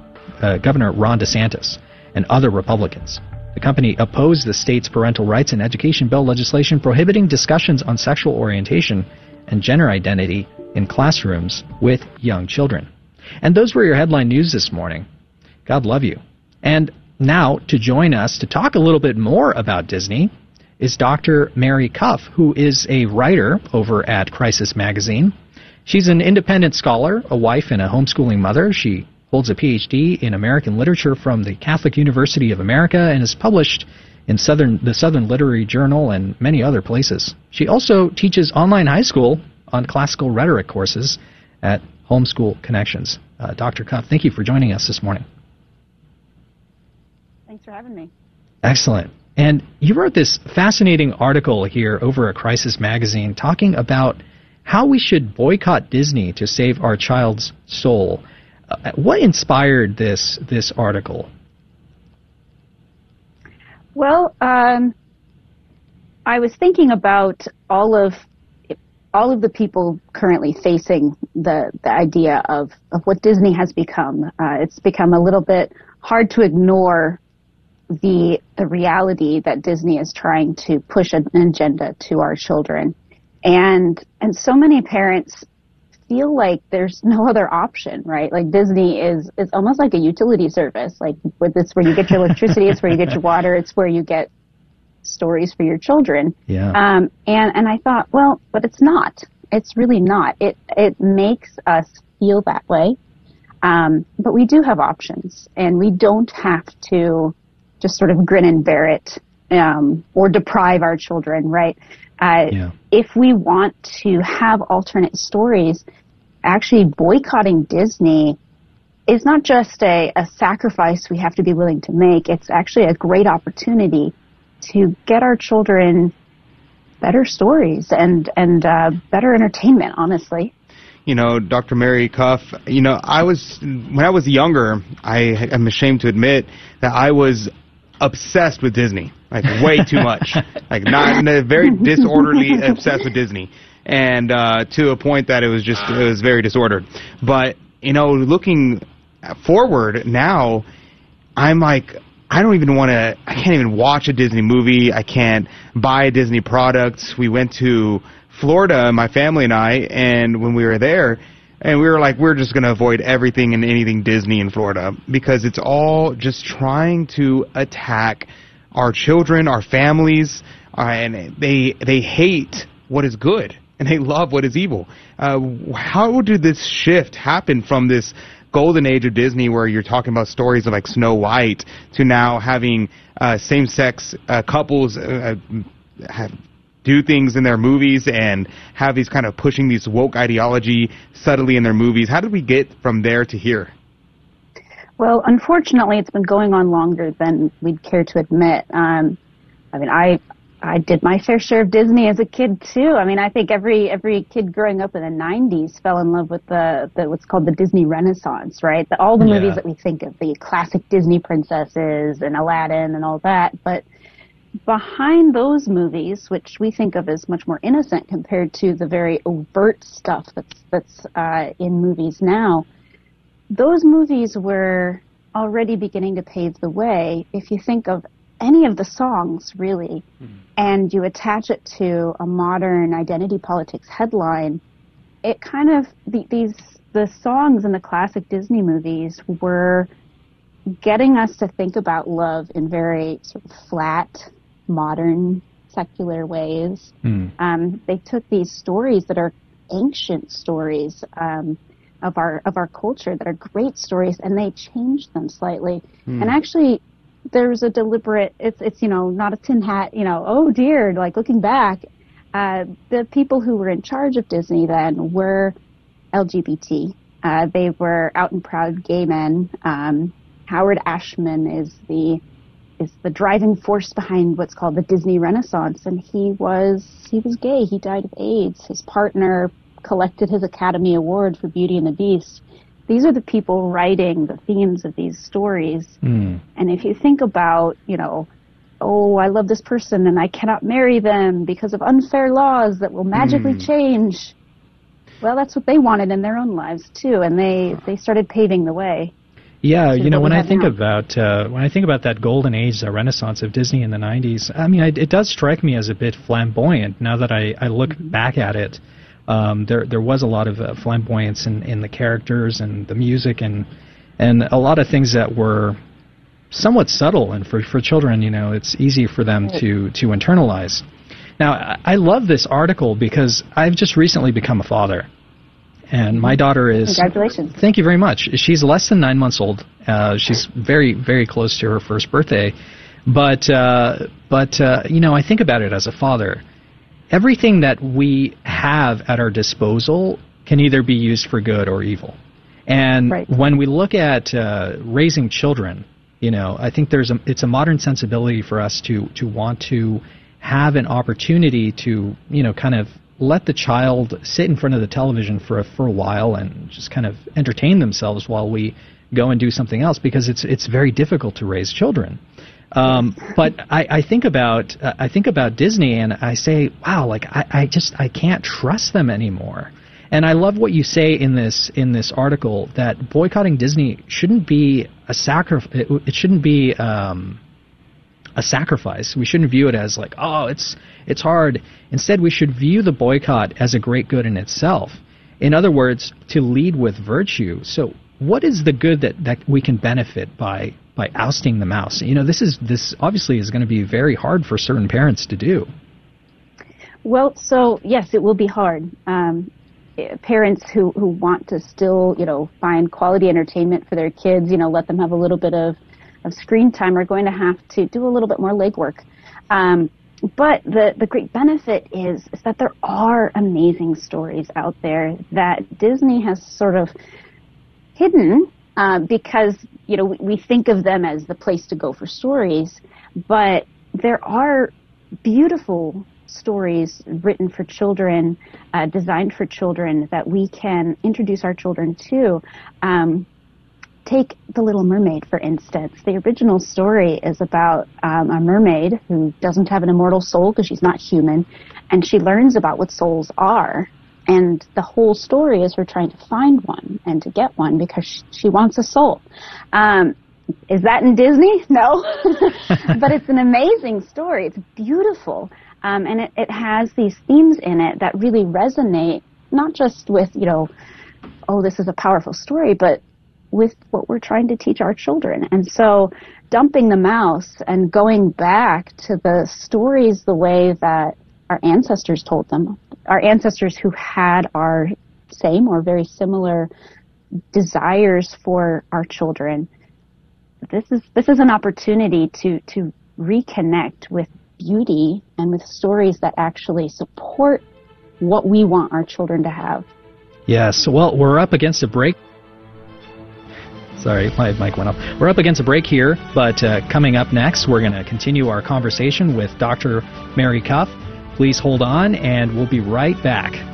[SPEAKER 6] uh, Governor Ron DeSantis and other Republicans. The company opposed the state's parental rights and education bill legislation prohibiting discussions on sexual orientation and gender identity in classrooms with young children. And those were your headline news this morning. God love you. And now, to join us to talk a little bit more about Disney is Dr. Mary Cuff, who is a writer over at Crisis Magazine. She's an independent scholar, a wife, and a homeschooling mother. She holds a PhD in American literature from the Catholic University of America and has published in Southern the Southern Literary Journal and many other places. She also teaches online high school on classical rhetoric courses at Homeschool Connections. Uh, Dr. Cuff, thank you for joining us this morning.
[SPEAKER 16] Thanks for having me.
[SPEAKER 6] Excellent. And you wrote this fascinating article here over at Crisis Magazine talking about how we should boycott Disney to save our child's soul. Uh, what inspired this this article?
[SPEAKER 16] Well, um, I was thinking about all of all of the people currently facing the the idea of of what Disney has become. Uh, it's become a little bit hard to ignore the the reality that Disney is trying to push an agenda to our children, and and so many parents feel like there's no other option, right? Like Disney is it's almost like a utility service. Like with it's where you get your electricity, it's where you get your water, it's where you get stories for your children.
[SPEAKER 6] Yeah.
[SPEAKER 16] Um, and and I thought, well, but it's not. It's really not. It it makes us feel that way. Um, but we do have options, and we don't have to just sort of grin and bear it um, or deprive our children, right? Uh,
[SPEAKER 6] yeah.
[SPEAKER 16] If we want to have alternate stories, actually boycotting Disney is not just a, a sacrifice we have to be willing to make. It's actually a great opportunity to get our children better stories and and uh, better entertainment. Honestly
[SPEAKER 8] you know, Dr. Mary Cuff, you know, I was, when I was younger, I am ashamed to admit that I was obsessed with Disney, like way too much, *laughs* like not in a very disorderly *laughs* obsessed with Disney, and uh, to a point that it was just it was very disordered. But you know, looking forward now, I'm like. I don't even want to. I can't even watch a Disney movie. I can't buy Disney products. We went to Florida, my family and I, and when we were there, and we were like, we're just going to avoid everything and anything Disney in Florida because it's all just trying to attack our children, our families, uh, and they they hate what is good and they love what is evil. Uh, how did this shift happen from this golden age of Disney where you're talking about stories of like Snow White to now having uh, same-sex uh, couples uh, have do things in their movies and have these kind of pushing these woke ideology subtly in their movies. How did we get from there to here?
[SPEAKER 16] Well, unfortunately, it's been going on longer than we'd care to admit. Um, I mean, I I did my fair share of Disney as a kid too. I mean, I think every every kid growing up in the '90s fell in love with the, the what's called the Disney Renaissance, right? The, all the
[SPEAKER 6] Yeah.
[SPEAKER 16] movies that we think of, the classic Disney princesses and Aladdin and all that, but behind those movies, which we think of as much more innocent compared to the very overt stuff that's that's uh, in movies now, those movies were already beginning to pave the way. If you think of any of the songs, really, and you attach it to a modern identity politics headline, it kind of the, these the songs in the classic Disney movies were getting us to think about love in very sort of flat, modern, secular ways.
[SPEAKER 6] Hmm.
[SPEAKER 16] Um, they took these stories that are ancient stories um, of our of our culture that are great stories, and they change them slightly.
[SPEAKER 17] Hmm.
[SPEAKER 16] And actually, there's a deliberate. It's it's you know not a tin hat. You know, oh dear. Like looking back, uh, the people who were in charge of Disney then were LGBT. Uh, they were out and proud gay men. Um, Howard Ashman is the is the driving force behind what's called the Disney Renaissance, and he was he was gay. He died of AIDS. His partner collected his Academy Award for Beauty and the Beast. These are the people writing the themes of these stories.
[SPEAKER 6] Hmm.
[SPEAKER 16] And if you think about, you know, oh, I love this person and I cannot marry them because of unfair laws that will magically
[SPEAKER 6] Hmm.
[SPEAKER 16] change. Well, that's what they wanted in their own lives too, and they they started paving the way.
[SPEAKER 6] Yeah, you know, when I think
[SPEAKER 16] now.
[SPEAKER 6] about uh, when I think about that golden age, the renaissance of Disney in the '90s, I mean, I, it does strike me as a bit flamboyant. Now that I, I look
[SPEAKER 16] Mm-hmm.
[SPEAKER 6] back at it, um, there there was a lot of uh, flamboyance in, in the characters and the music and and a lot of things that were somewhat subtle. And for for children, you know, it's easy for them to to internalize. Now, I, love this article because I've just recently become a father. And my daughter is
[SPEAKER 16] Congratulations.
[SPEAKER 6] Thank you very much. She's less than nine months old. Uh, she's very, very close to her first birthday. But uh, but uh, you know, I think about it as a father. Everything that we have at our disposal can either be used for good or evil. And
[SPEAKER 16] Right.
[SPEAKER 6] when we look at uh, raising children, you know, I think there's a it's a modern sensibility for us to to want to have an opportunity to you know kind of let the child sit in front of the television for a, for a while and just kind of entertain themselves while we go and do something else because it's it's very difficult to raise children. Um, but I, I think about uh, I think about Disney and I say, wow, like I, I just I can't trust them anymore. And I love what you say in this in this article that boycotting Disney shouldn't be a sacrifice. It, it shouldn't be um, a sacrifice. We shouldn't view it as like, oh, it's it's hard. Instead, we should view the boycott as a great good in itself. In other words, to lead with virtue. So, what is the good that, that we can benefit by by ousting the mouse? You know, this is this obviously is going to be very hard for certain parents to do.
[SPEAKER 16] Well, so yes, it will be hard. Um, parents who who want to still, you know, find quality entertainment for their kids, you know, let them have a little bit of of screen time, are going to have to do a little bit more legwork. Um, but the the great benefit is is that there are amazing stories out there that Disney has sort of hidden uh, because you know we, we think of them as the place to go for stories, but there are beautiful stories written for children, uh, designed for children that we can introduce our children to. Um, take The Little Mermaid, for instance. The original story is about um, a mermaid who doesn't have an immortal soul because she's not human, and she learns about what souls are. And the whole story is her trying to find one and to get one because she, she wants a soul. Um, is that in Disney? *laughs* No. *laughs* but it's an amazing story. It's beautiful. Um, and it, it has these themes in it that really resonate, not just with, you know, oh, this is a powerful story, but with what we're trying to teach our children. And so dumping the mouse and going back to the stories the way that our ancestors told them, our ancestors who had our same or very similar desires for our children. This is this is an opportunity to to reconnect with beauty and with stories that actually support what we want our children to have.
[SPEAKER 6] Yes. Well, we're up against a break. Sorry, my mic went off. We're up against a break here, but uh, coming up next, we're going to continue our conversation with Dr. Mary Cuff. Please hold on, and we'll be right back.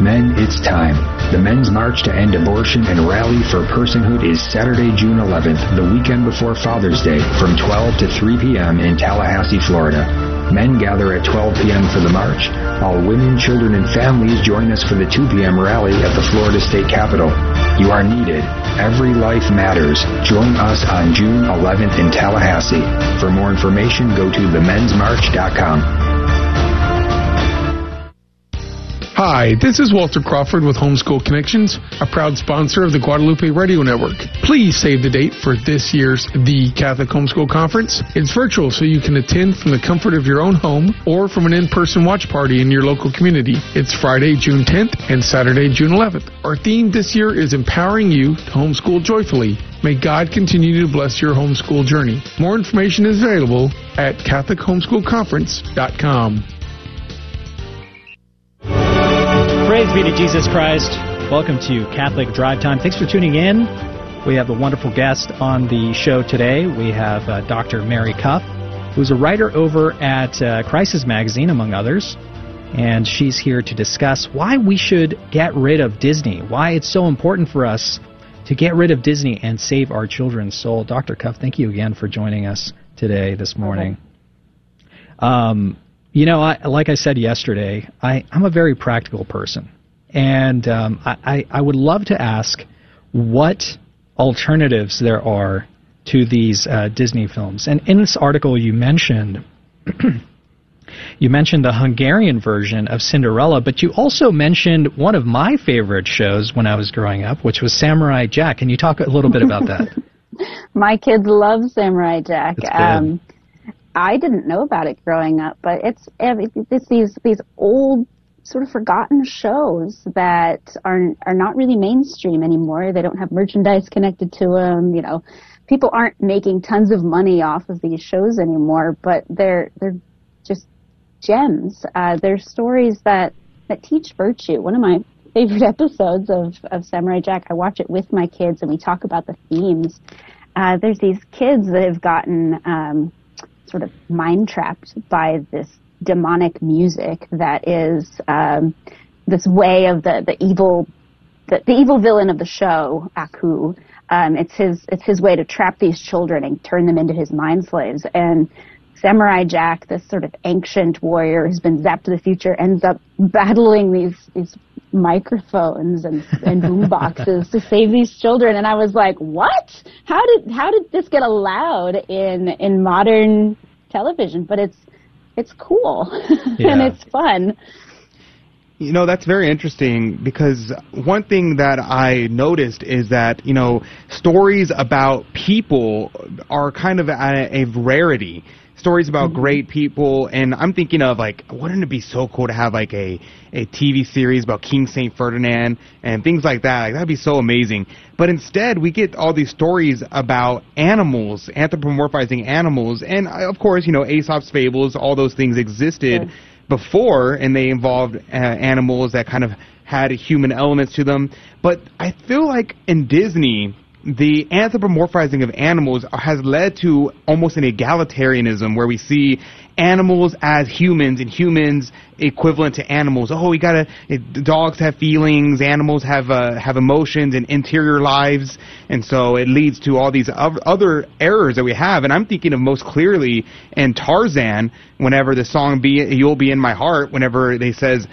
[SPEAKER 9] Men, it's time. The Men's March to End Abortion and Rally for Personhood is Saturday, June 11th, the weekend before Father's Day, from 12 to 3 p.m. in Tallahassee, Florida. Men gather at 12 p.m. for the march. All women, children, and families join us for the 2 p.m. rally at the Florida State Capitol. You are needed. Every life matters. Join us on June 11th in Tallahassee. For more information, go to themensmarch.com.
[SPEAKER 11] Hi, this is Walter Crawford with Homeschool Connections, a proud sponsor of the Guadalupe Radio Network. Please save the date for this year's The Catholic Homeschool Conference. It's virtual, so you can attend from the comfort of your own home or from an in-person watch party in your local community. It's Friday, June 10th and Saturday, June 11th. Our theme this year is empowering you to homeschool joyfully. May God continue to bless your homeschool journey. More information is available at CatholicHomeschoolConference.com.
[SPEAKER 6] Praise be to Jesus Christ. Welcome to Catholic Drive Time. Thanks for tuning in. We have a wonderful guest on the show today. We have uh, Dr. Mary Cuff, who's a writer over at uh, Crisis Magazine, among others. And she's here to discuss why we should get rid of Disney, why it's so important for us to get rid of Disney and save our children's soul. Dr. Cuff, thank you again for joining us today, this morning. Um, you know, I, like I said yesterday, I, I'm a very practical person. And um, I, I, would love to ask what alternatives there are to these uh, Disney films. And in this article, you mentioned. *clears throat* you mentioned the Hungarian version of Cinderella, but you also mentioned one of my favorite shows when I was growing up, which was Samurai Jack. Can you talk a little bit about that? *laughs*
[SPEAKER 16] my kids love Samurai Jack.
[SPEAKER 6] Um,
[SPEAKER 16] I didn't know about it growing up, but it's it's these these old sort of forgotten shows that are are not really mainstream anymore. They don't have merchandise connected to them. You know, people aren't making tons of money off of these shows anymore, but they're they're just gems. Uh, they're stories that that teach virtue. One of my favorite *laughs* episodes of of Samurai Jack. I watch it with my kids, and we talk about the themes. Uh, there's these kids that have gotten um, sort of mind trapped by this demonic music that is um, this way of the the evil the, the evil villain of the show Aku. Um, it's his it's his way to trap these children and turn them into his mind slaves. And Samurai Jack, this sort of ancient warrior who's been zapped to the future, ends up battling these these microphones and, and boom boxes to save these children and I was like, What? How did how did this get allowed in in modern television? But it's it's cool *laughs* yeah. and it's fun.
[SPEAKER 8] You know, that's very interesting because one thing that I noticed is that, you know, stories about people are kind of a, a rarity stories about mm-hmm. great people and I'm thinking of like wouldn't it be so cool to have like a a TV series about King Saint Ferdinand and things like that? Like that'd be so amazing. But instead we get all these stories about animals anthropomorphizing animals and uh, of course you know Aesop's fables all those things existed before and they involved uh, animals that kind of had human elements to them. But I feel like in Disney the anthropomorphizing of animals has led to almost an egalitarianism where we see animals as humans and humans equivalent to animals. Oh, we gotta. It, dogs have feelings. Animals have uh, have emotions and interior lives, and so it leads to all these other errors that we have. And I'm thinking of most clearly in Tarzan, whenever the song "Be You'll Be in My Heart," whenever they says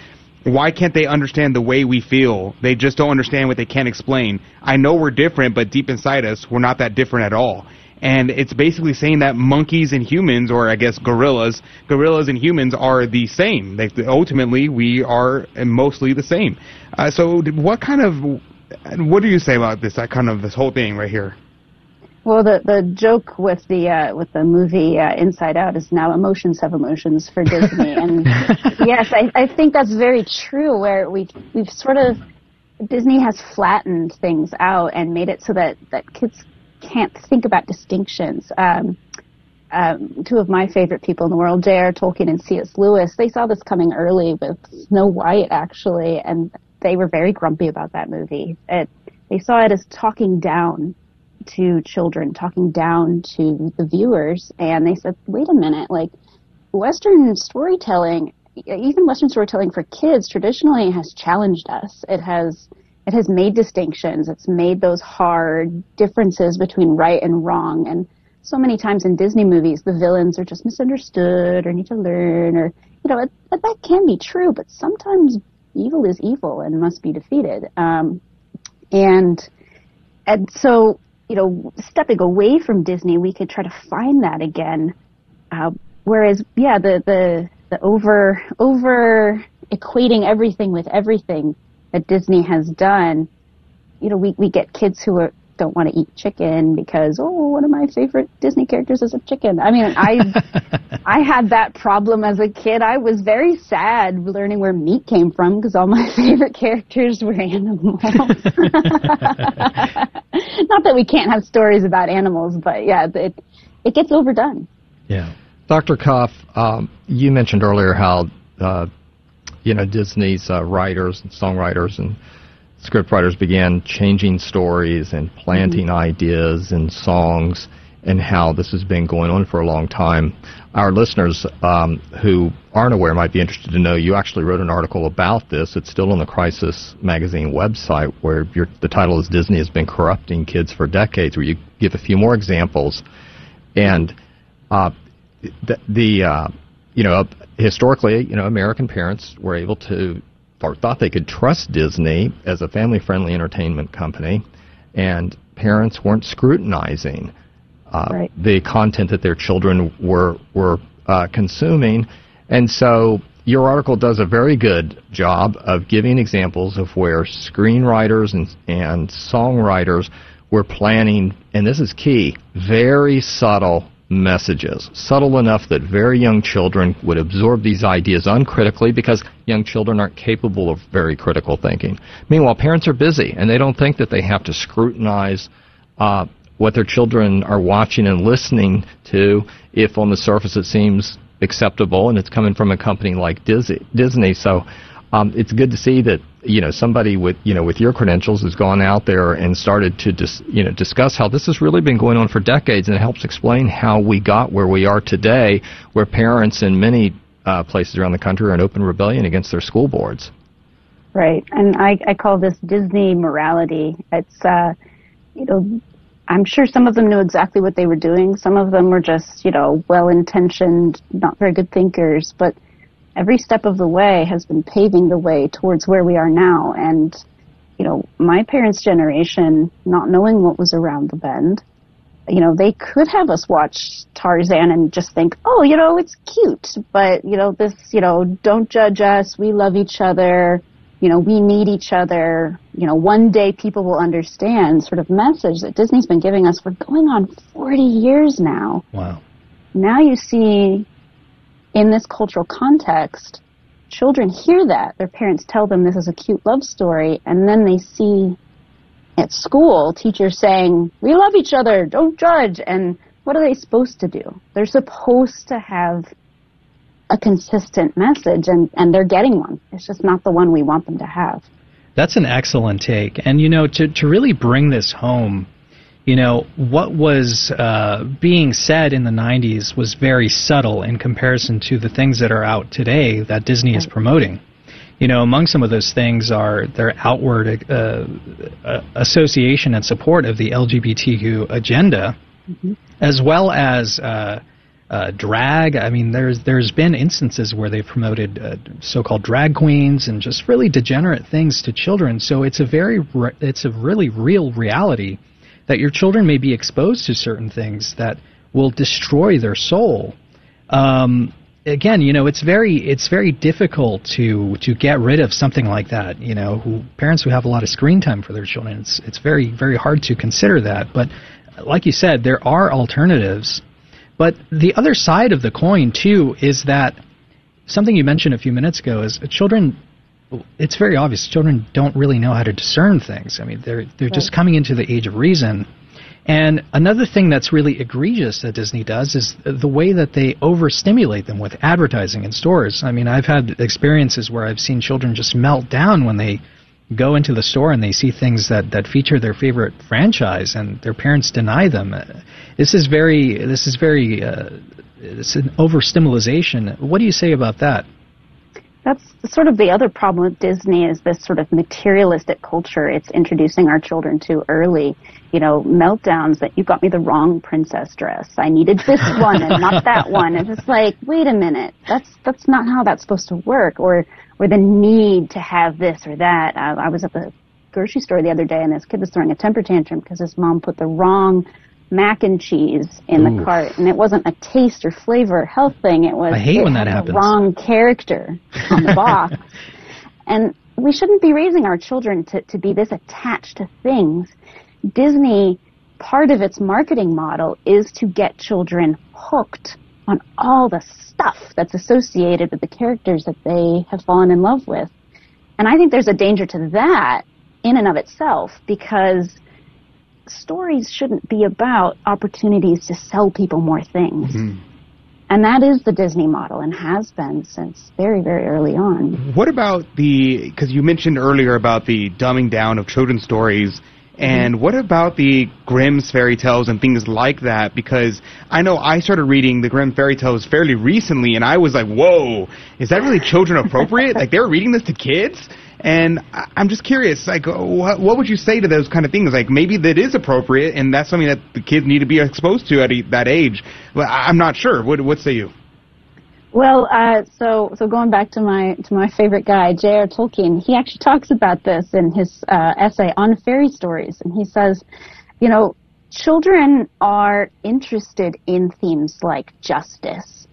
[SPEAKER 8] why can't they understand the way we feel? They just don't understand what they can't explain. I know we're different, but deep inside us, we're not that different at all. And it's basically saying that monkeys and humans, or I guess gorillas, gorillas and humans are the same. Ultimately, we are mostly the same. Uh, so, what kind of, what do you say about this? That kind of this whole thing right here.
[SPEAKER 16] Well, the the joke with the uh, with the movie uh, Inside Out is now emotions have emotions for Disney, and *laughs* yes, I, I think that's very true. Where we we've sort of Disney has flattened things out and made it so that that kids can't think about distinctions. Um, um, two of my favorite people in the world, J.R. Tolkien and C.S. Lewis, they saw this coming early with Snow White, actually, and they were very grumpy about that movie. It, they saw it as talking down to children, talking down to the viewers, and they said, wait a minute, like, Western storytelling, even Western storytelling for kids traditionally has challenged us. It has, it has made distinctions. It's made those hard differences between right and wrong. And so many times in Disney movies, the villains are just misunderstood or need to learn or, you know, it, that can be true, but sometimes evil is evil and must be defeated. Um, and, and so you know, stepping away from Disney, we could try to find that again. Uh, whereas, yeah, the, the, the over, over equating everything with everything that Disney has done, you know, we, we get kids who are, don't want to eat chicken because oh one of my favorite Disney characters is a chicken. I mean I *laughs* I had that problem as a kid. I was very sad learning where meat came from because all my *laughs* favorite characters were animals. *laughs* Not that we can't have stories about animals, but yeah, it it gets overdone.
[SPEAKER 7] Yeah. Dr. Cuff, um, you mentioned earlier how uh, you know Disney's uh, writers and songwriters and scriptwriters began changing stories and planting mm-hmm. ideas and songs and how this has been going on for a long time. Our listeners um, who aren't aware might be interested to know you actually wrote an article about this. It's still on the Crisis Magazine website where the title is Disney has been corrupting kids for decades, where you give a few more examples. And uh, the, the uh, you know, historically, you know, American parents were able to or thought they could trust Disney as a family-friendly entertainment company, and parents weren't scrutinizing uh,
[SPEAKER 16] Right.
[SPEAKER 7] the content that their children were were uh, consuming, and so your article does a very good job of giving examples of where screenwriters and and songwriters were planning, and this is key, very subtle messages, subtle enough that very young children would absorb these ideas uncritically because young children aren't capable of very critical thinking. Meanwhile, parents are busy and they don't think that they have to scrutinize uh, what their children are watching and listening to if on the surface it seems acceptable and it's coming from a company like Disney. Disney. So um, it's good to see that you know somebody with you know with your credentials has gone out there and started to dis, you know discuss how this has really been going on for decades and it helps explain how we got where we are today, where parents in many uh, places around the country are in open rebellion against their school boards.
[SPEAKER 16] Right, and I, I call this Disney morality. It's, uh, you know, I'm sure some of them knew exactly what they were doing. Some of them were just, you know, well-intentioned, not very good thinkers. But every step of the way has been paving the way towards where we are now. And, you know, my parents' generation, not knowing what was around the bend, you know, they could have us watch Tarzan and just think, oh, you know, it's cute. But, you know, this, you know, don't judge us. We love each other. You know, we need each other. You know, one day people will understand sort of message that Disney's been giving us for going on 40 years now.
[SPEAKER 6] Wow.
[SPEAKER 16] Now you see in this cultural context, children hear that. Their parents tell them this is a cute love story, and then they see at school teachers saying, We love each other, don't judge. And what are they supposed to do? They're supposed to have a consistent message, and, and they're getting one. It's just not the one we want them to have.
[SPEAKER 6] That's an excellent take. And, you know, to, to really bring this home, you know, what was uh, being said in the 90s was very subtle in comparison to the things that are out today that Disney is promoting. You know, among some of those things are their outward uh, association and support of the LGBTQ agenda, as well as uh, uh, drag. I mean, there's there's been instances where they've promoted uh, so-called drag queens and just really degenerate things to children. So it's a very re- it's a really real reality that your children may be exposed to certain things that will destroy their soul. Um, again, you know, it's very it's very difficult to to get rid of something like that. You know, who parents who have a lot of screen time for their children, it's it's very very hard to consider that. But like you said, there are alternatives. But the other side of the coin too is that something you mentioned a few minutes ago is children. It's very obvious children don't really know how to discern things. I mean, they're they're just coming into the age of reason. And another thing that's really egregious that Disney does is the way that they overstimulate them with advertising in stores. I mean, I've had experiences where I've seen children just melt down when they go into the store and they see things that, that feature their favorite franchise and their parents deny them. This is very, this is very, uh, it's an overstimulation. What do you say about that?
[SPEAKER 16] That's sort of the other problem with Disney is this sort of materialistic culture it's introducing our children to early. You know, meltdowns that you got me the wrong princess dress. I needed this *laughs* one and not that one. And it's like, wait a minute, that's that's not how that's supposed to work. Or or the need to have this or that. I, I was at the grocery store the other day and this kid was throwing a temper tantrum because his mom put the wrong mac and cheese in the cart and it wasn't a taste or flavor or health thing it was
[SPEAKER 6] I hate when that happens.
[SPEAKER 16] the wrong character on the box. *laughs* And we shouldn't be raising our children to, to be this attached to things. Disney part of its marketing model is to get children hooked on all the stuff that's associated with the characters that they have fallen in love with. And i think there's a danger to that in and of itself because stories shouldn't be about opportunities to sell people more things. Mm-hmm. And that is the Disney model and has been since very, very early on.
[SPEAKER 8] What about the? Because you mentioned earlier about the dumbing down of children's stories. And mm-hmm. what about the Grimm's fairy tales and things like that? Because I know I started reading the Grimm fairy tales fairly recently, and I was like, "Whoa, is that really children appropriate? *laughs* like they're reading this to kids?" And I'm just curious, like, what, what would you say to those kind of things? Like, maybe that is appropriate, and that's something that the kids need to be exposed to at that age. But I'm not sure. What, what say you?
[SPEAKER 16] Well, uh, so so going back to my to my favorite guy, J.R. Tolkien, he actually talks about this in his uh, essay on fairy stories, and he says, you know, children are interested in themes like justice,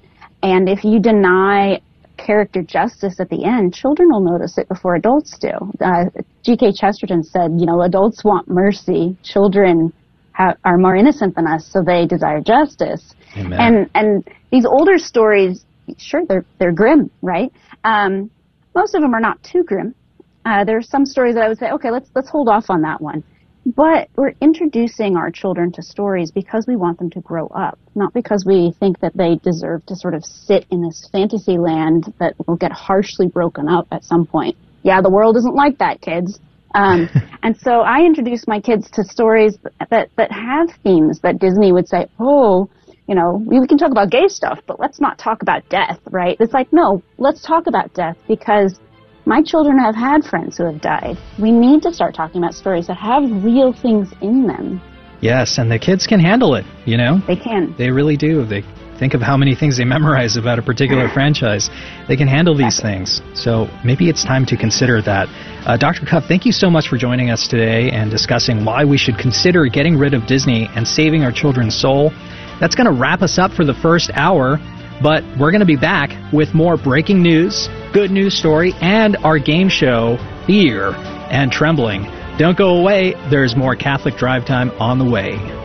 [SPEAKER 16] and if you deny character justice at the end, children will notice it before adults do. Uh, G.K. Chesterton said, you know, adults want mercy, children ha- are more innocent than us, so they desire justice.
[SPEAKER 6] Amen.
[SPEAKER 16] And and these older stories, sure, they're they're grim, right? Um, most of them are not too grim. Uh, there are some stories that I would say, okay, let's let's hold off on that one. But we're introducing our children to stories because we want them to grow up, not because we think that they deserve to sort of sit in this fantasy land that will get harshly broken up at some point. Yeah, the world isn't like that, kids. Um, *laughs* and so I introduce my kids to stories that, that have themes that Disney would say, oh, you know, we, we can talk about gay stuff, but let's not talk about death, right? It's like, no, let's talk about death because my children have had friends who have died. We need to start talking about stories that have real things in them.
[SPEAKER 6] Yes, and the kids can handle it, you know?
[SPEAKER 16] They can.
[SPEAKER 6] They really do. They think of how many things they *laughs* memorize about a particular franchise. They can handle these things. So maybe it's time to consider that. Uh, Dr. Cuff, thank you so much for joining us today and discussing why we should consider getting rid of Disney and saving our children's soul. That's going to wrap us up for the first hour. But we're going to be back with more breaking news, good news story, and our game show, Fear and Trembling. Don't go away, there's more Catholic Drive Time on the way.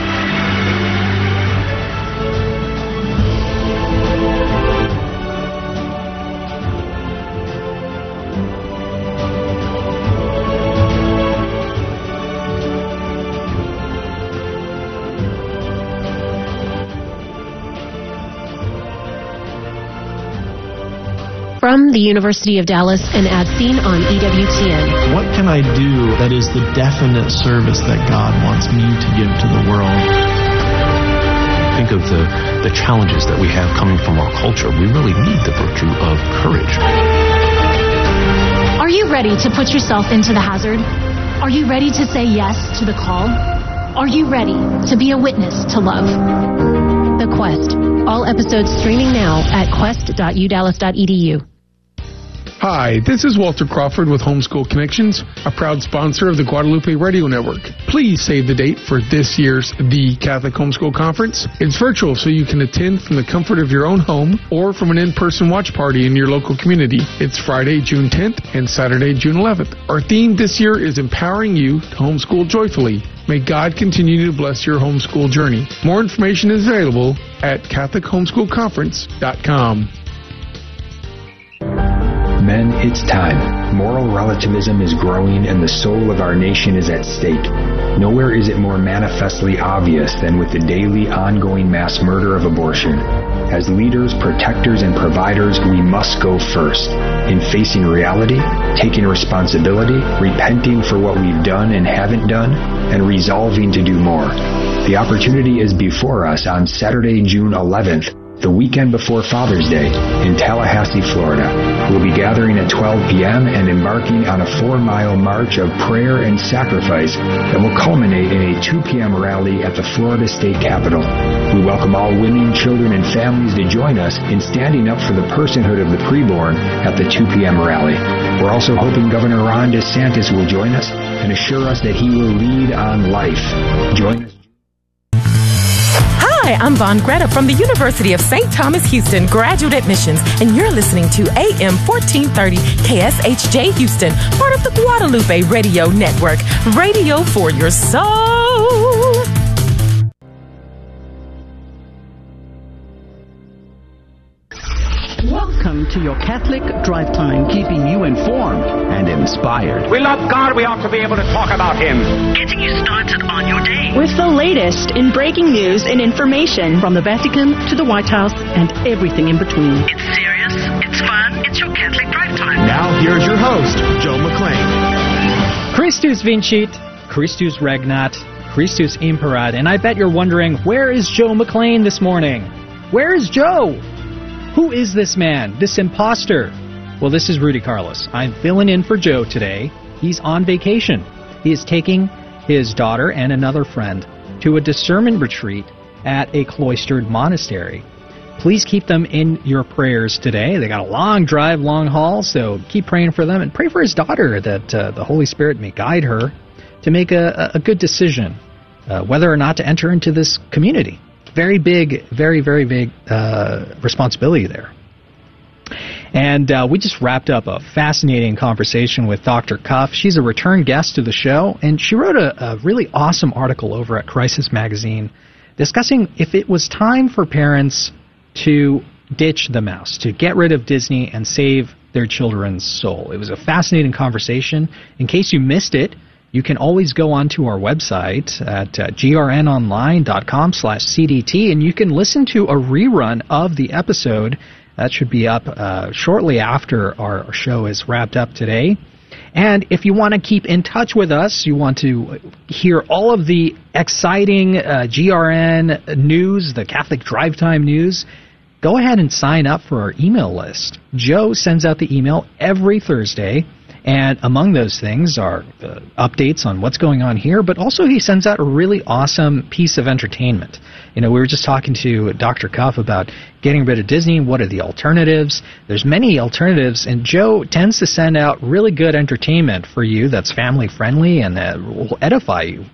[SPEAKER 12] From the University of Dallas and as seen on EWTN.
[SPEAKER 13] What can I do that is the definite service that God wants me to give to the world?
[SPEAKER 14] Think of the, the challenges that we have coming from our culture. We really need the virtue of courage.
[SPEAKER 15] Are you ready to put yourself into the hazard? Are you ready to say yes to the call? Are you ready to be a witness to love?
[SPEAKER 12] The Quest. All episodes streaming now at quest.udallas.edu.
[SPEAKER 11] Hi, this is Walter Crawford with Homeschool Connections, a proud sponsor of the Guadalupe Radio Network. Please save the date for this year's The Catholic Homeschool Conference. It's virtual, so you can attend from the comfort of your own home or from an in-person watch party in your local community. It's Friday, June 10th and Saturday, June 11th. Our theme this year is empowering you to homeschool joyfully. May God continue to bless your homeschool journey. More information is available at CatholicHomeschoolConference.com.
[SPEAKER 9] Men, it's time. Moral relativism is growing and the soul of our nation is at stake. Nowhere is it more manifestly obvious than with the daily ongoing mass murder of abortion. As leaders, protectors, and providers, we must go first in facing reality, taking responsibility, repenting for what we've done and haven't done, and resolving to do more. The opportunity is before us on Saturday, June 11th the weekend before Father's Day in Tallahassee, Florida. We'll be gathering at 12 p.m. and embarking on a four mile march of prayer and sacrifice that will culminate in a 2 p.m. rally at the Florida State Capitol. We welcome all women, children, and families to join us in standing up for the personhood of the preborn at the 2 p.m. rally. We're also hoping Governor Ron DeSantis will join us and assure us that he will lead on life. Join us.
[SPEAKER 18] Hi, I'm Von Greta from the University of St. Thomas Houston Graduate Admissions, and you're listening to AM 1430 KSHJ Houston, part of the Guadalupe Radio Network. Radio for your soul.
[SPEAKER 5] Welcome to your Catholic Drive Time, keeping you informed and inspired.
[SPEAKER 2] We love God. We ought to be able to talk about Him.
[SPEAKER 3] Getting you started on your day.
[SPEAKER 4] With the latest in breaking news and information
[SPEAKER 5] from the Vatican to the White House and everything in between.
[SPEAKER 3] It's serious, it's fun, it's your Catholic Drive Time.
[SPEAKER 1] Now, here's your host, Joe McClane.
[SPEAKER 6] Christus vincit, Christus regnat, Christus imperat, and I bet you're wondering, where is Joe McClane this morning? Where is Joe? Who is this man, this imposter? Well, this is Rudy Carlos. I'm filling in for Joe today. He's on vacation. He is taking his daughter and another friend to a discernment retreat at a cloistered monastery. Please keep them in your prayers today. They got a long drive, long haul, so keep praying for them and pray for his daughter that uh, the Holy Spirit may guide her to make a, a good decision uh, whether or not to enter into this community very big, very, very big uh, responsibility there. And uh, we just wrapped up a fascinating conversation with Dr. Cuff. She's a return guest to the show, and she wrote a, a really awesome article over at Crisis Magazine discussing if it was time for parents to ditch the mouse, to get rid of Disney and save their children's soul. It was a fascinating conversation. In case you missed it, you can always go onto our website at uh, grnonline.com slash cdt and you can listen to a rerun of the episode. That should be up uh, shortly after our show is wrapped up today. And if you want to keep in touch with us you want to hear all of the exciting uh, grn news the catholic drive time news go ahead and sign up for our email list. Joe sends out the email every thursday and among those things are uh, updates on what's going on here, but also he sends out a really awesome piece of entertainment. You know, we were just talking to Dr. Cuff about getting rid of Disney. What are the alternatives? There's many alternatives, and Joe tends to send out really good entertainment for you that's family friendly and that will edify you.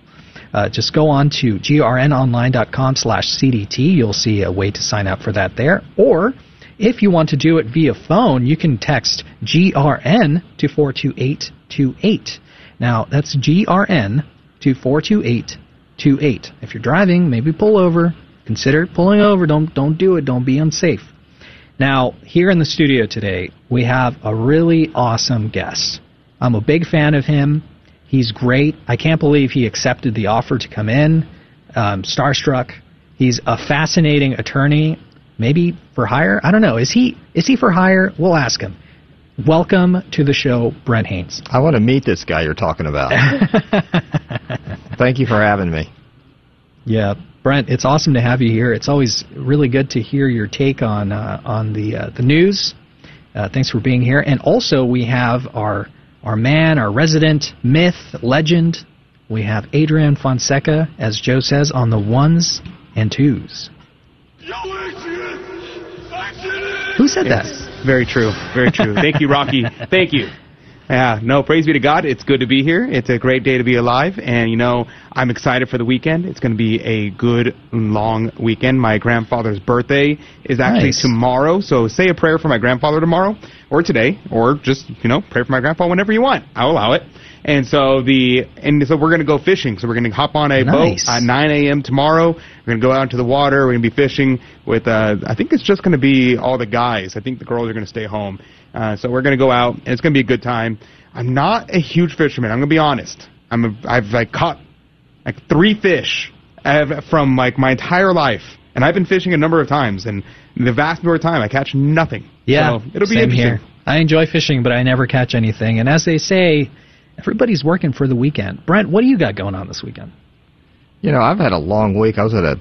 [SPEAKER 6] Uh, just go on to grnonline.com slash cdt. You'll see a way to sign up for that there. Or if you want to do it via phone, you can text GRN to 42828. Now, that's GRN to 42828. If you're driving, maybe pull over. Consider pulling over. Don't don't do it. Don't be unsafe. Now, here in the studio today, we have a really awesome guest. I'm a big fan of him. He's great. I can't believe he accepted the offer to come in. Um, starstruck. He's a fascinating attorney maybe for hire. I don't know. Is he is he for hire? We'll ask him. Welcome to the show, Brent Haynes.
[SPEAKER 7] I want to meet this guy you're talking about. *laughs* Thank you for having me.
[SPEAKER 6] Yeah, Brent, it's awesome to have you here. It's always really good to hear your take on uh, on the uh, the news. Uh, thanks for being here. And also, we have our our man, our resident myth, legend. We have Adrian Fonseca, as Joe says, on the ones and twos. Who said
[SPEAKER 8] yes.
[SPEAKER 6] that?
[SPEAKER 8] Very true. Very true. *laughs* Thank you, Rocky. Thank you. Yeah, no, praise be to God. It's good to be here. It's a great day to be alive. And, you know, I'm excited for the weekend. It's going to be a good, long weekend. My grandfather's birthday is actually
[SPEAKER 6] Nice.
[SPEAKER 8] tomorrow. So say a prayer for my grandfather tomorrow or today or just, you know, pray for my grandpa whenever you want. I'll allow it. And so the and so we're going to go fishing. So we're going to hop on a
[SPEAKER 6] Nice.
[SPEAKER 8] boat at 9 a.m. tomorrow. We're going to go out into the water. We're going to be fishing with. Uh, I think it's just going to be all the guys. I think the girls are going to stay home. Uh, so we're going to go out and it's going to be a good time. I'm not a huge fisherman. I'm going to be honest. I'm a, I've like caught like three fish from like my entire life, and I've been fishing a number of times, and the vast majority of the time I catch nothing.
[SPEAKER 6] Yeah,
[SPEAKER 8] so it'll be
[SPEAKER 6] same
[SPEAKER 8] interesting.
[SPEAKER 6] here. I enjoy fishing, but I never catch anything. And as they say, everybody's working for the weekend. Brent, what do you got going on this weekend?
[SPEAKER 7] You know, I've had a long week. I was at a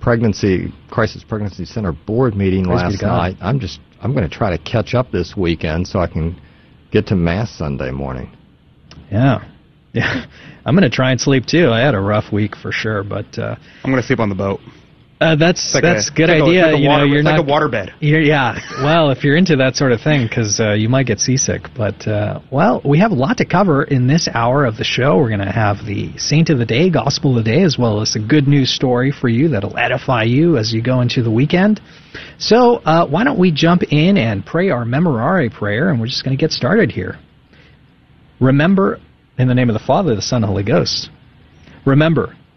[SPEAKER 7] pregnancy crisis pregnancy center board meeting
[SPEAKER 6] Praise
[SPEAKER 7] last night. I'm just I'm going to try to catch up this weekend so I can get to mass Sunday morning.
[SPEAKER 6] Yeah. *laughs* Yeah. I'm going to try and sleep too. I had a rough week for sure, but uh,
[SPEAKER 8] I'm going to sleep on the boat.
[SPEAKER 6] Uh, that's
[SPEAKER 8] like
[SPEAKER 6] that's
[SPEAKER 8] a-
[SPEAKER 6] good
[SPEAKER 8] like
[SPEAKER 6] idea.
[SPEAKER 8] like a
[SPEAKER 6] you know,
[SPEAKER 8] water-
[SPEAKER 6] you're
[SPEAKER 8] it's
[SPEAKER 6] not
[SPEAKER 8] like a waterbed.
[SPEAKER 6] Yeah. Well, if you're into that sort of thing, because uh, you might get seasick. But uh, well, we have a lot to cover in this hour of the show. We're going to have the Saint of the Day, Gospel of the Day, as well as a good news story for you that'll edify you as you go into the weekend. So uh, why don't we jump in and pray our Memorare prayer, and we're just going to get started here. Remember, in the name of the Father, the Son, and the Holy Ghost. Remember,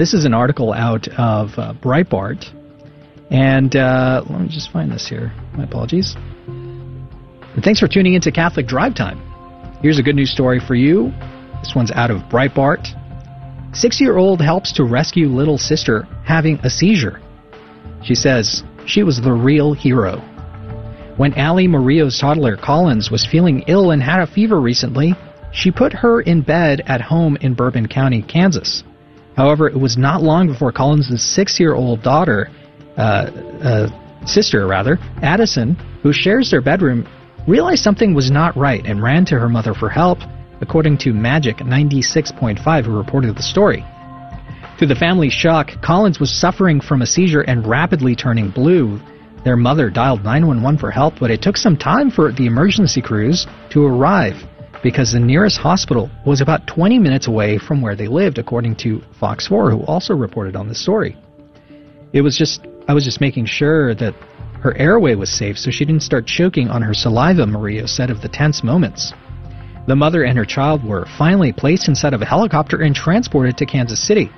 [SPEAKER 6] This is an article out of uh, Breitbart. And uh, let me just find this here. My apologies. And thanks for tuning into Catholic Drive Time. Here's a good news story for you. This one's out of Breitbart. Six year old helps to rescue little sister having a seizure. She says she was the real hero. When Allie Murillo's toddler Collins was feeling ill and had a fever recently, she put her in bed at home in Bourbon County, Kansas. However, it was not long before Collins' six-year-old daughter, uh, uh, sister rather, Addison, who shares their bedroom, realized something was not right and ran to her mother for help, according to Magic 96.5, who reported the story. To the family's shock, Collins was suffering from a seizure and rapidly turning blue. Their mother dialed 911 for help, but it took some time for the emergency crews to arrive because the nearest hospital was about 20 minutes away from where they lived, according to Fox 4, who also reported on the story. It was just, I was just making sure that her airway was safe so she didn't start choking on her saliva, Maria said of the tense moments. The mother and her child were finally placed inside of a helicopter and transported to Kansas City.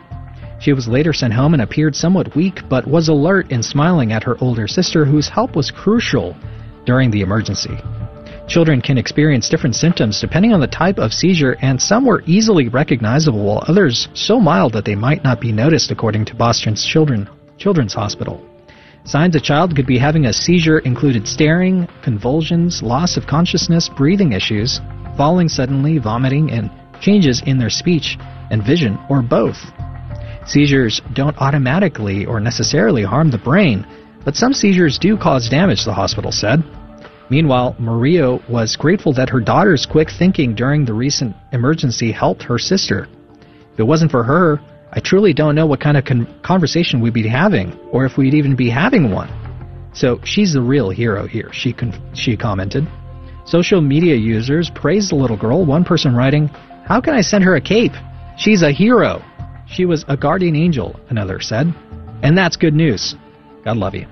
[SPEAKER 6] She was later sent home and appeared somewhat weak, but was alert and smiling at her older sister, whose help was crucial during the emergency. Children can experience different symptoms depending on the type of seizure, and some were easily recognizable, while others so mild that they might not be noticed, according to Boston's Children, Children's Hospital. Signs a child could be having a seizure included staring, convulsions, loss of consciousness, breathing issues, falling suddenly, vomiting, and changes in their speech and vision, or both. Seizures don't automatically or necessarily harm the brain, but some seizures do cause damage, the hospital said. Meanwhile, Maria was grateful that her daughter's quick thinking during the recent emergency helped her sister. If it wasn't for her, I truly don't know what kind of con- conversation we'd be having, or if we'd even be having one. So she's the real hero here, she, con- she commented. Social media users praised the little girl, one person writing, How can I send her a cape? She's a hero. She was a guardian angel, another said. And that's good news. God love you.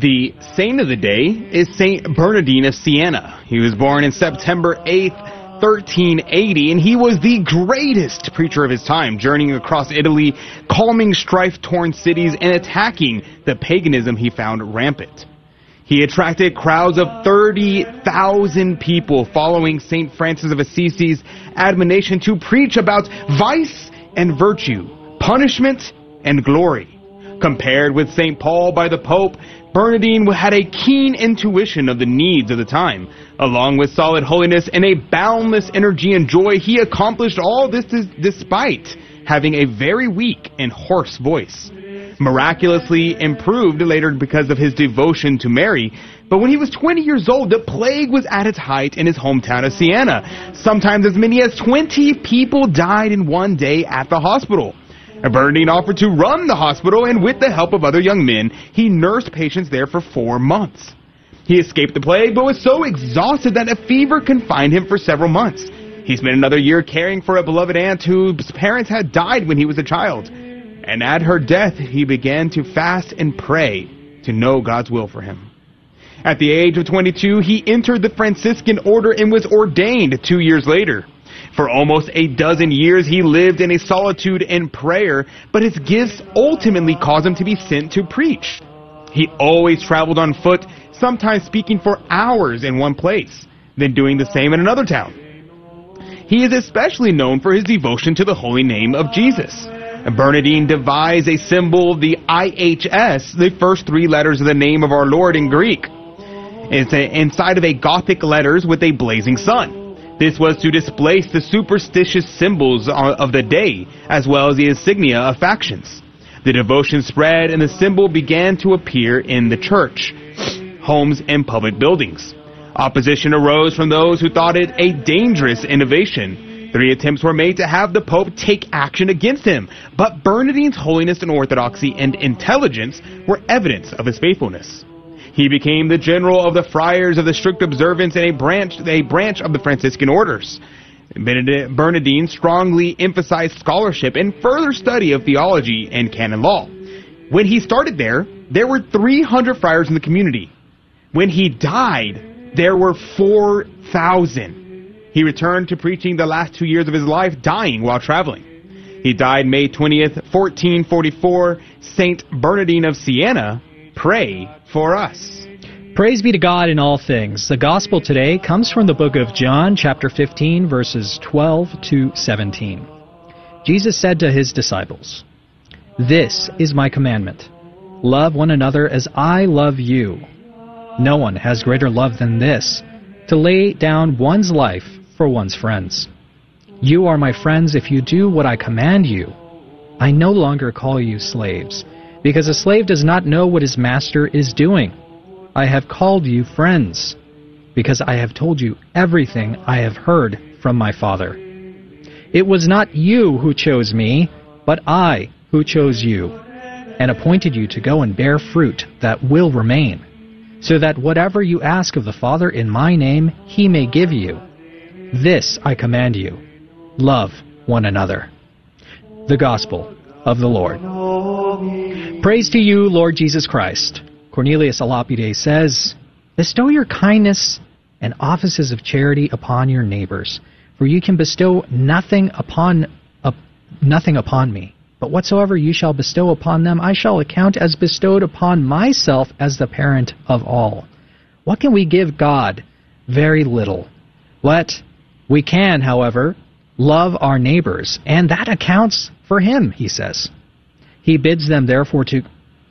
[SPEAKER 8] The saint of the day is Saint Bernardine of Siena. He was born in September 8th, 1380, and he was the greatest preacher of his time, journeying across Italy, calming strife-torn cities, and attacking the paganism he found rampant. He attracted crowds of 30,000 people following St. Francis of Assisi's admonition to preach about vice and virtue, punishment and glory. Compared with St. Paul by the Pope, Bernardine had a keen intuition of the needs of the time. Along with solid holiness and a boundless energy and joy, he accomplished all this despite having a very weak and hoarse voice. Miraculously improved later because of his devotion to Mary, but when he was 20 years old, the plague was at its height in his hometown of Siena. Sometimes as many as 20 people died in one day at the hospital. Bernardine offered to run the hospital, and with the help of other young men, he nursed patients there for four months. He escaped the plague, but was so exhausted that a fever confined him for several months. He spent another year caring for a beloved aunt whose parents had died when he was a child. And at her death, he began to fast and pray to know God's will for him. At the age of 22, he entered the Franciscan order and was ordained two years later. For almost a dozen years, he lived in a solitude and prayer, but his gifts ultimately caused him to be sent to preach. He always traveled on foot, sometimes speaking for hours in one place, then doing the same in another town. He is especially known for his devotion to the holy name of Jesus. Bernardine devised a symbol, the IHS, the first three letters of the name of our Lord in Greek. It's a, inside of a Gothic letters with a blazing sun. This was to displace the superstitious symbols of the day, as well as the insignia of factions. The devotion spread and the symbol began to appear in the church, homes, and public buildings. Opposition arose from those who thought it a dangerous innovation. Three attempts were made to have the Pope take action against him, but Bernardine's holiness and orthodoxy and intelligence were evidence of his faithfulness. He became the general of the friars of the strict observance and a branch, a branch of the Franciscan orders. Bernardine strongly emphasized scholarship and further study of theology and canon law. When he started there, there were 300 friars in the community. When he died, there were 4,000. He returned to preaching the last two years of his life, dying while traveling. He died May 20th, 1444. Saint Bernardine of Siena, pray for us.
[SPEAKER 6] Praise be to God in all things. The gospel today comes from the book of John, chapter 15, verses 12 to 17. Jesus said to his disciples, This is my commandment. Love one another as I love you. No one has greater love than this, to lay down one's life for one's friends. You are my friends if you do what I command you. I no longer call you slaves, because a slave does not know what his master is doing. I have called you friends, because I have told you everything I have heard from my Father. It was not you who chose me, but I who chose you, and appointed you to go and bear fruit that will remain, so that whatever you ask of the Father in my name, he may give you. This I command you love one another. The Gospel of the Lord. Praise to you, Lord Jesus Christ. Cornelius a Lapide says, Bestow your kindness and offices of charity upon your neighbors, for you can bestow nothing upon nothing upon me. But whatsoever you shall bestow upon them, I shall account as bestowed upon myself as the parent of all. What can we give God? Very little. What we can, however, love our neighbors, and that accounts for him, he says. He bids them therefore to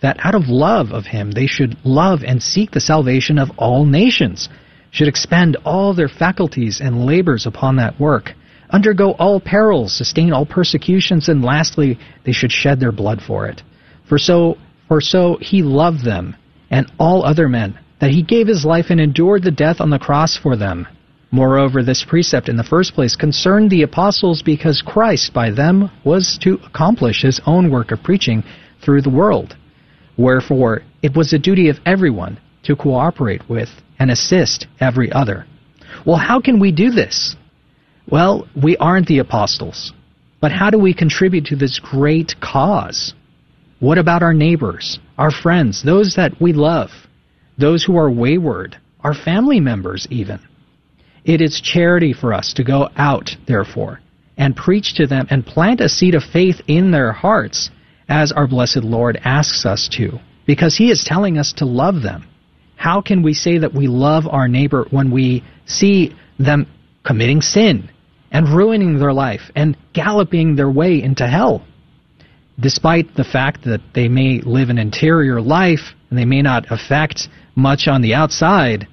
[SPEAKER 6] that out of love of him they should love and seek the salvation of all nations, should expend all their faculties and labors upon that work, undergo all perils, sustain all persecutions, and lastly they should shed their blood for it. For so for so he loved them and all other men, that he gave his life and endured the death on the cross for them. Moreover, this precept in the first place concerned the apostles because Christ by them was to accomplish his own work of preaching through the world. Wherefore, it was the duty of everyone to cooperate with and assist every other. Well, how can we do this? Well, we aren't the apostles. But how do we contribute to this great cause? What about our neighbors, our friends, those that we love, those who are wayward, our family members even? It is charity for us to go out, therefore, and preach to them and plant a seed of faith in their hearts, as our blessed Lord asks us to, because He is telling us to love them. How can we say that we love our neighbor when we see them committing sin and ruining their life and galloping their way into hell? Despite the fact that they may live an interior life and they may not affect much on the outside,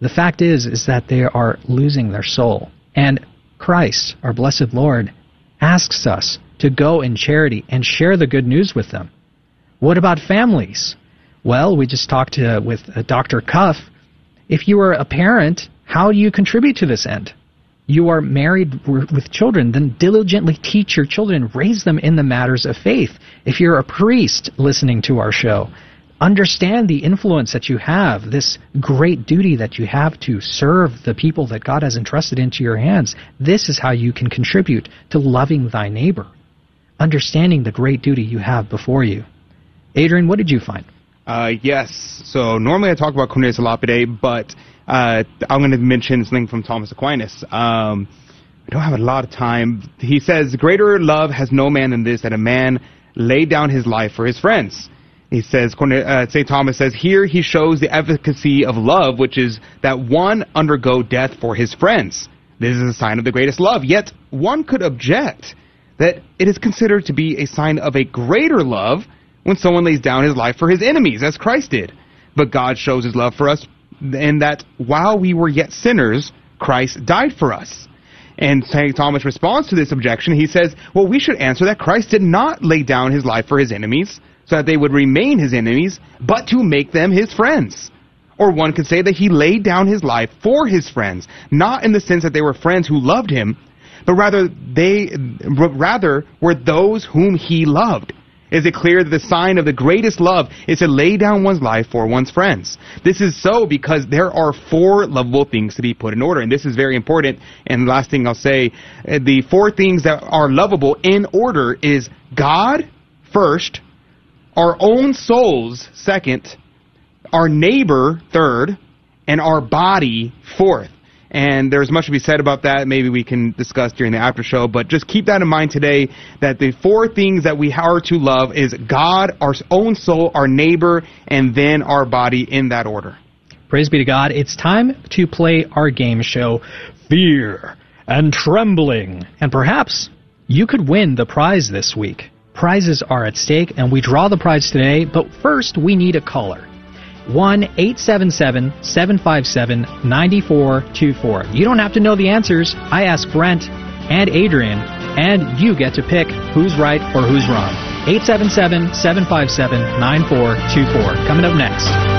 [SPEAKER 6] the fact is is that they are losing their soul. And Christ, our blessed Lord, asks us to go in charity and share the good news with them. What about families? Well, we just talked to, with uh, Dr. Cuff. If you are a parent, how do you contribute to this end? You are married with children, then diligently teach your children, raise them in the matters of faith. If you're a priest listening to our show, understand the influence that you have, this great duty that you have to serve the people that God has entrusted into your hands. This is how you can contribute to loving thy neighbor, understanding the great duty you have before you. Adrian, what did you find?
[SPEAKER 8] Uh, yes. So normally I talk about Cornelius Lapide, but uh, I'm going to mention something from Thomas Aquinas. Um, I don't have a lot of time. He says, "Greater love has no man than this, that a man lay down his life for his friends." He says, uh, St. Thomas says, here he shows the efficacy of love, which is that one undergo death for his friends. This is a sign of the greatest love. Yet one could object that it is considered to be a sign of a greater love when someone lays down his life for his enemies, as Christ did. But God shows his love for us in that while we were yet sinners, Christ died for us. And St. Thomas responds to this objection. He says, well, we should answer that Christ did not lay down his life for his enemies, so that they would remain his enemies, but to make them his friends. Or one could say that he laid down his life for his friends, not in the sense that they were friends who loved him, but rather they rather were those whom he loved. Is it clear that the sign of the greatest love is to lay down one's life for one's friends? This is so because there are four lovable things to be put in order, and this is very important. And last thing I'll say, uh, the four things that are lovable in order is God first, our own souls second, our neighbor third, and our body fourth. And there's much to be said about that. Maybe we can discuss during the after show. But just keep that in mind today that the four things that we are to love is God, our own soul, our neighbor, and then our body in that order.
[SPEAKER 6] Praise be to God. It's time to play our game show, Fear and Trembling. And perhaps you could win the prize this week. Prizes are at stake, and we draw the prize today, but first we need a caller. 1 877 757 9424. You don't have to know the answers. I ask Brent and Adrian, and you get to pick who's right or who's wrong. 877 757 9424. Coming up next.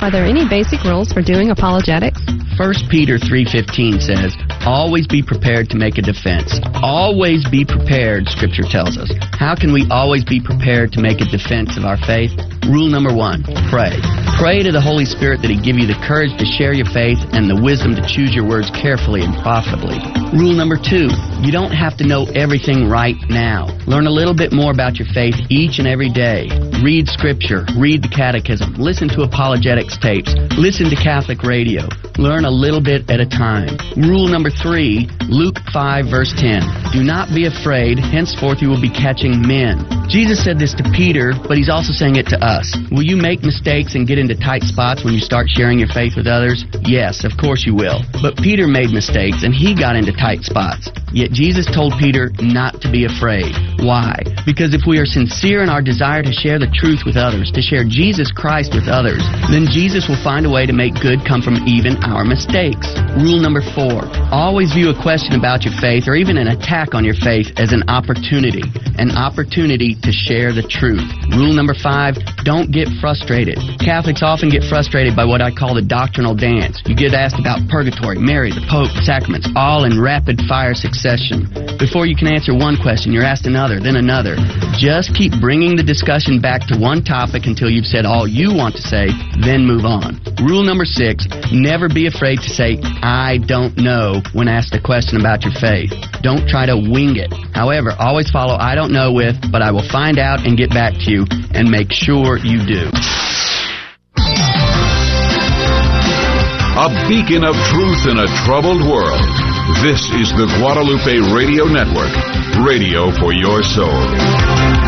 [SPEAKER 19] Are there any basic rules for doing apologetics?
[SPEAKER 20] 1 Peter 3:15 says, "Always be prepared to make a defense. Always be prepared," scripture tells us. How can we always be prepared to make a defense of our faith? Rule number 1, pray. Pray to the Holy Spirit that he give you the courage to share your faith and the wisdom to choose your words carefully and profitably. Rule number 2, you don't have to know everything right now. Learn a little bit more about your faith each and every day. Read scripture, read the catechism, listen to apologetics tapes, listen to Catholic radio. Learn a little bit at a time. Rule number three, Luke 5 verse 10. Do not be afraid, henceforth you will be catching men. Jesus said this to Peter, but he's also saying it to us. Will you make mistakes and get into tight spots when you start sharing your faith with others? Yes, of course you will. But Peter made mistakes and he got into tight spots. Yet Jesus told Peter not to be afraid. Why? Because if we are sincere in our desire to share the truth with others, to share Jesus Christ with others, then Jesus will find a way to make good come from even our mistakes. Rule number four. Always view a question about your faith or even an attack on your faith as an opportunity. An opportunity to share the truth. Rule number five. Don't get frustrated. Catholics often get frustrated by what I call the doctrinal dance. You get asked about purgatory, Mary, the Pope, the sacraments, all in rapid fire succession. Before you can answer one question, you're asked another, then another. Just keep bringing the discussion back to one topic until you've said all you want to say, then move on. Rule number six, never be afraid to say, I don't know when asked a question about your faith. Don't try to wing it. However, always follow I don't know with, but I will find out and get back to you, and make sure you do.
[SPEAKER 21] A beacon of truth in a troubled world. This is the Guadalupe Radio Network, radio for your soul.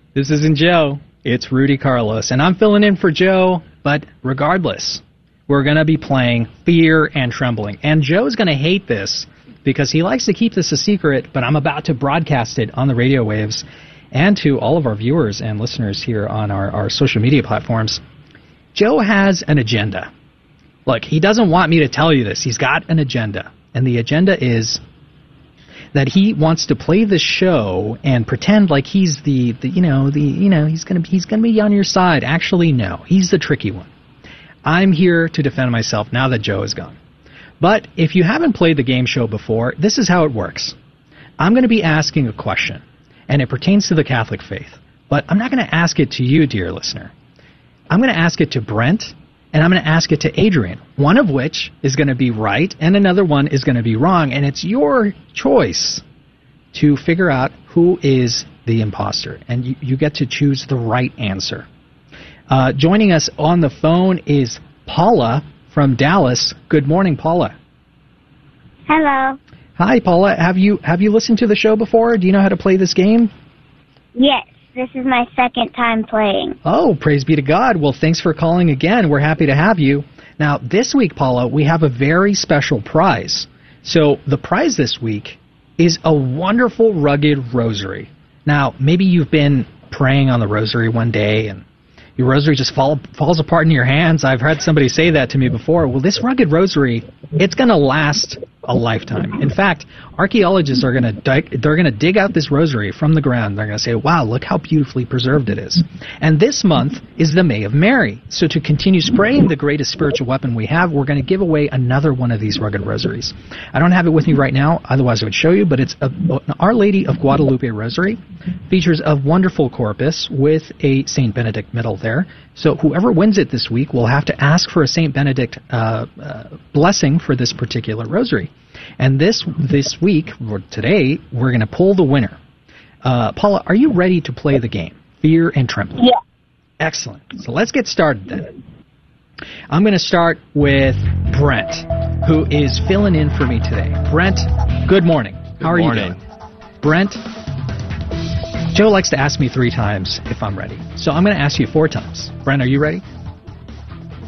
[SPEAKER 6] This isn't Joe. It's Rudy Carlos, and I'm filling in for Joe. But regardless, we're going to be playing Fear and Trembling. And Joe's going to hate this because he likes to keep this a secret, but I'm about to broadcast it on the radio waves and to all of our viewers and listeners here on our, our social media platforms. Joe has an agenda. Look, he doesn't want me to tell you this. He's got an agenda. And the agenda is that he wants to play the show and pretend like he's the, the you know the you know he's gonna he's gonna be on your side. Actually, no, he's the tricky one. I'm here to defend myself now that Joe is gone. But if you haven't played the game show before, this is how it works. I'm going to be asking a question, and it pertains to the Catholic faith. But I'm not going to ask it to you, dear listener. I'm going to ask it to Brent, and I'm going to ask it to Adrian, one of which is going to be right, and another one is going to be wrong, and it's your choice to figure out who is the imposter, and you, you get to choose the right answer. Uh, joining us on the phone is Paula from Dallas. Good morning, Paula.
[SPEAKER 22] Hello.
[SPEAKER 6] Hi, Paula. Have you have you listened to the show before? Do you know how to play this game?
[SPEAKER 22] Yes. This is my second time playing.
[SPEAKER 6] Oh, praise be to God. Well, thanks for calling again. We're happy to have you. Now, this week, Paula, we have a very special prize. So, the prize this week is a wonderful rugged rosary. Now, maybe you've been praying on the rosary one day and your rosary just fall, falls apart in your hands. I've heard somebody say that to me before. Well, this rugged rosary, it's going to last a lifetime. In fact, archaeologists are going to dig, they're going to dig out this rosary from the ground. They're going to say, "Wow, look how beautifully preserved it is." And this month is the May of Mary. So to continue spraying the greatest spiritual weapon we have, we're going to give away another one of these rugged rosaries. I don't have it with me right now, otherwise I would show you, but it's a, an Our Lady of Guadalupe rosary. Features a wonderful corpus with a Saint Benedict medal there. So whoever wins it this week will have to ask for a Saint Benedict uh, uh, blessing for this particular rosary. And this this week, or today, we're going to pull the winner. Uh, Paula, are you ready to play the game? Fear and trembling.
[SPEAKER 22] Yeah.
[SPEAKER 6] Excellent. So let's get started then. I'm going to start with Brent, who is filling in for me today. Brent, good morning. How are
[SPEAKER 7] morning.
[SPEAKER 6] you doing? Brent, Joe likes to ask me three times if I'm ready. So I'm going to ask you four times. Brent, are you ready?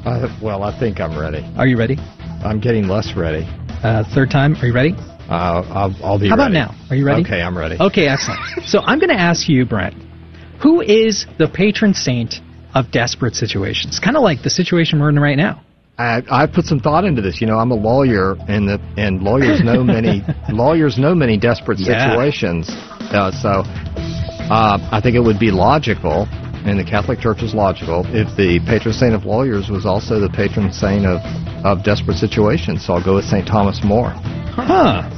[SPEAKER 7] Uh, well, I think I'm ready.
[SPEAKER 6] Are you ready?
[SPEAKER 7] I'm getting less ready.
[SPEAKER 6] Uh, third time, are you ready?
[SPEAKER 7] Uh, I'll, I'll be
[SPEAKER 6] How about
[SPEAKER 7] ready.
[SPEAKER 6] now? Are you ready?
[SPEAKER 7] Okay, I'm ready.
[SPEAKER 6] Okay, excellent. *laughs* so I'm going to ask you, Brent, who is the patron saint of desperate situations? Kind of like the situation we're in right now.
[SPEAKER 7] I, I put some thought into this. You know, I'm a lawyer, and the and lawyers know many *laughs* lawyers know many desperate
[SPEAKER 6] Yeah.
[SPEAKER 7] situations. Uh, so, uh, I think it would be logical, and the Catholic Church is logical, if the patron saint of lawyers was also the patron saint of of desperate situations. So I'll go with Saint Thomas More.
[SPEAKER 6] Huh.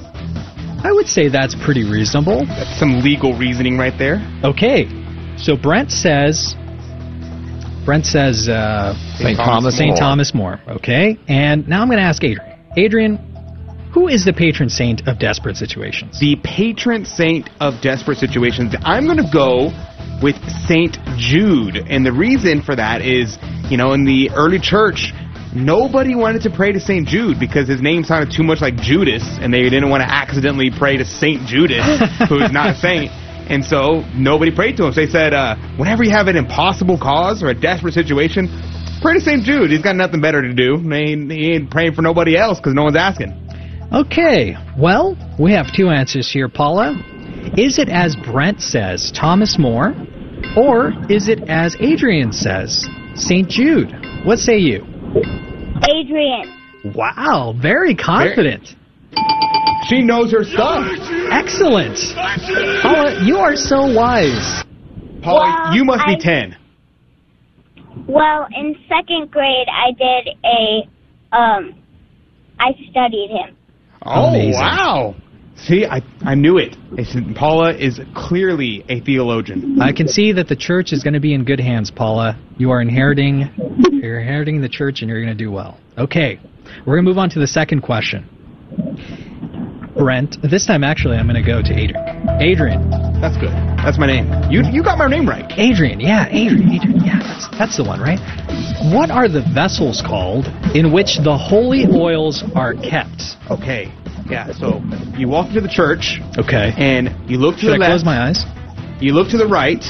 [SPEAKER 6] I would say that's pretty reasonable.
[SPEAKER 8] That's some legal reasoning right there.
[SPEAKER 6] Okay. So Brent says Brent says uh,
[SPEAKER 7] Saint Thomas
[SPEAKER 6] Saint
[SPEAKER 7] More.
[SPEAKER 6] Thomas More. Okay. And now I'm going to ask Adrian. Adrian, who is the patron saint of desperate situations?
[SPEAKER 8] The patron saint of desperate situations. I'm going to go with Saint Jude, and the reason for that is, you know, in the early church, nobody wanted to pray to Saint Jude because his name sounded too much like Judas, and they didn't want to accidentally pray to Saint Judas, *laughs* who's not a saint. And so nobody prayed to him. So they said, uh, whenever you have an impossible cause or a desperate situation, pray to Saint Jude. He's got nothing better to do. He ain't, he ain't praying for nobody else because no one's asking.
[SPEAKER 6] Okay. Well, we have two answers here, Paula. Is it as Brent says, Thomas More, or is it as Adrian says, St. Jude? What say you?
[SPEAKER 22] Adrian.
[SPEAKER 6] Wow, very confident.
[SPEAKER 8] She knows her stuff.
[SPEAKER 6] Excellent. Paula, you are so wise.
[SPEAKER 8] Paula,
[SPEAKER 22] Well,
[SPEAKER 8] you must be 10.
[SPEAKER 22] Well, in second grade, I did a, um, I studied him.
[SPEAKER 8] Oh,
[SPEAKER 6] Amazing.
[SPEAKER 8] wow. See, I, I knew it. I said, Paula is clearly a theologian.
[SPEAKER 6] I can see that the church is going to be in good hands, Paula. You are inheriting you're inheriting the church and you're going to do well. Okay. We're going to move on to the second question. Brent, this time actually I'm going to go to Adrian. Adrian.
[SPEAKER 8] That's good. That's my name. You you got my name right.
[SPEAKER 6] Adrian, yeah, Adrian, Adrian, yeah, that's that's the one, right? What are the vessels called in which the holy oils are kept?
[SPEAKER 8] Okay. Yeah, so you walk into the church
[SPEAKER 6] Okay.
[SPEAKER 8] and you look to
[SPEAKER 6] Should
[SPEAKER 8] the
[SPEAKER 6] I
[SPEAKER 8] left.
[SPEAKER 6] close my eyes?
[SPEAKER 8] You look to the right,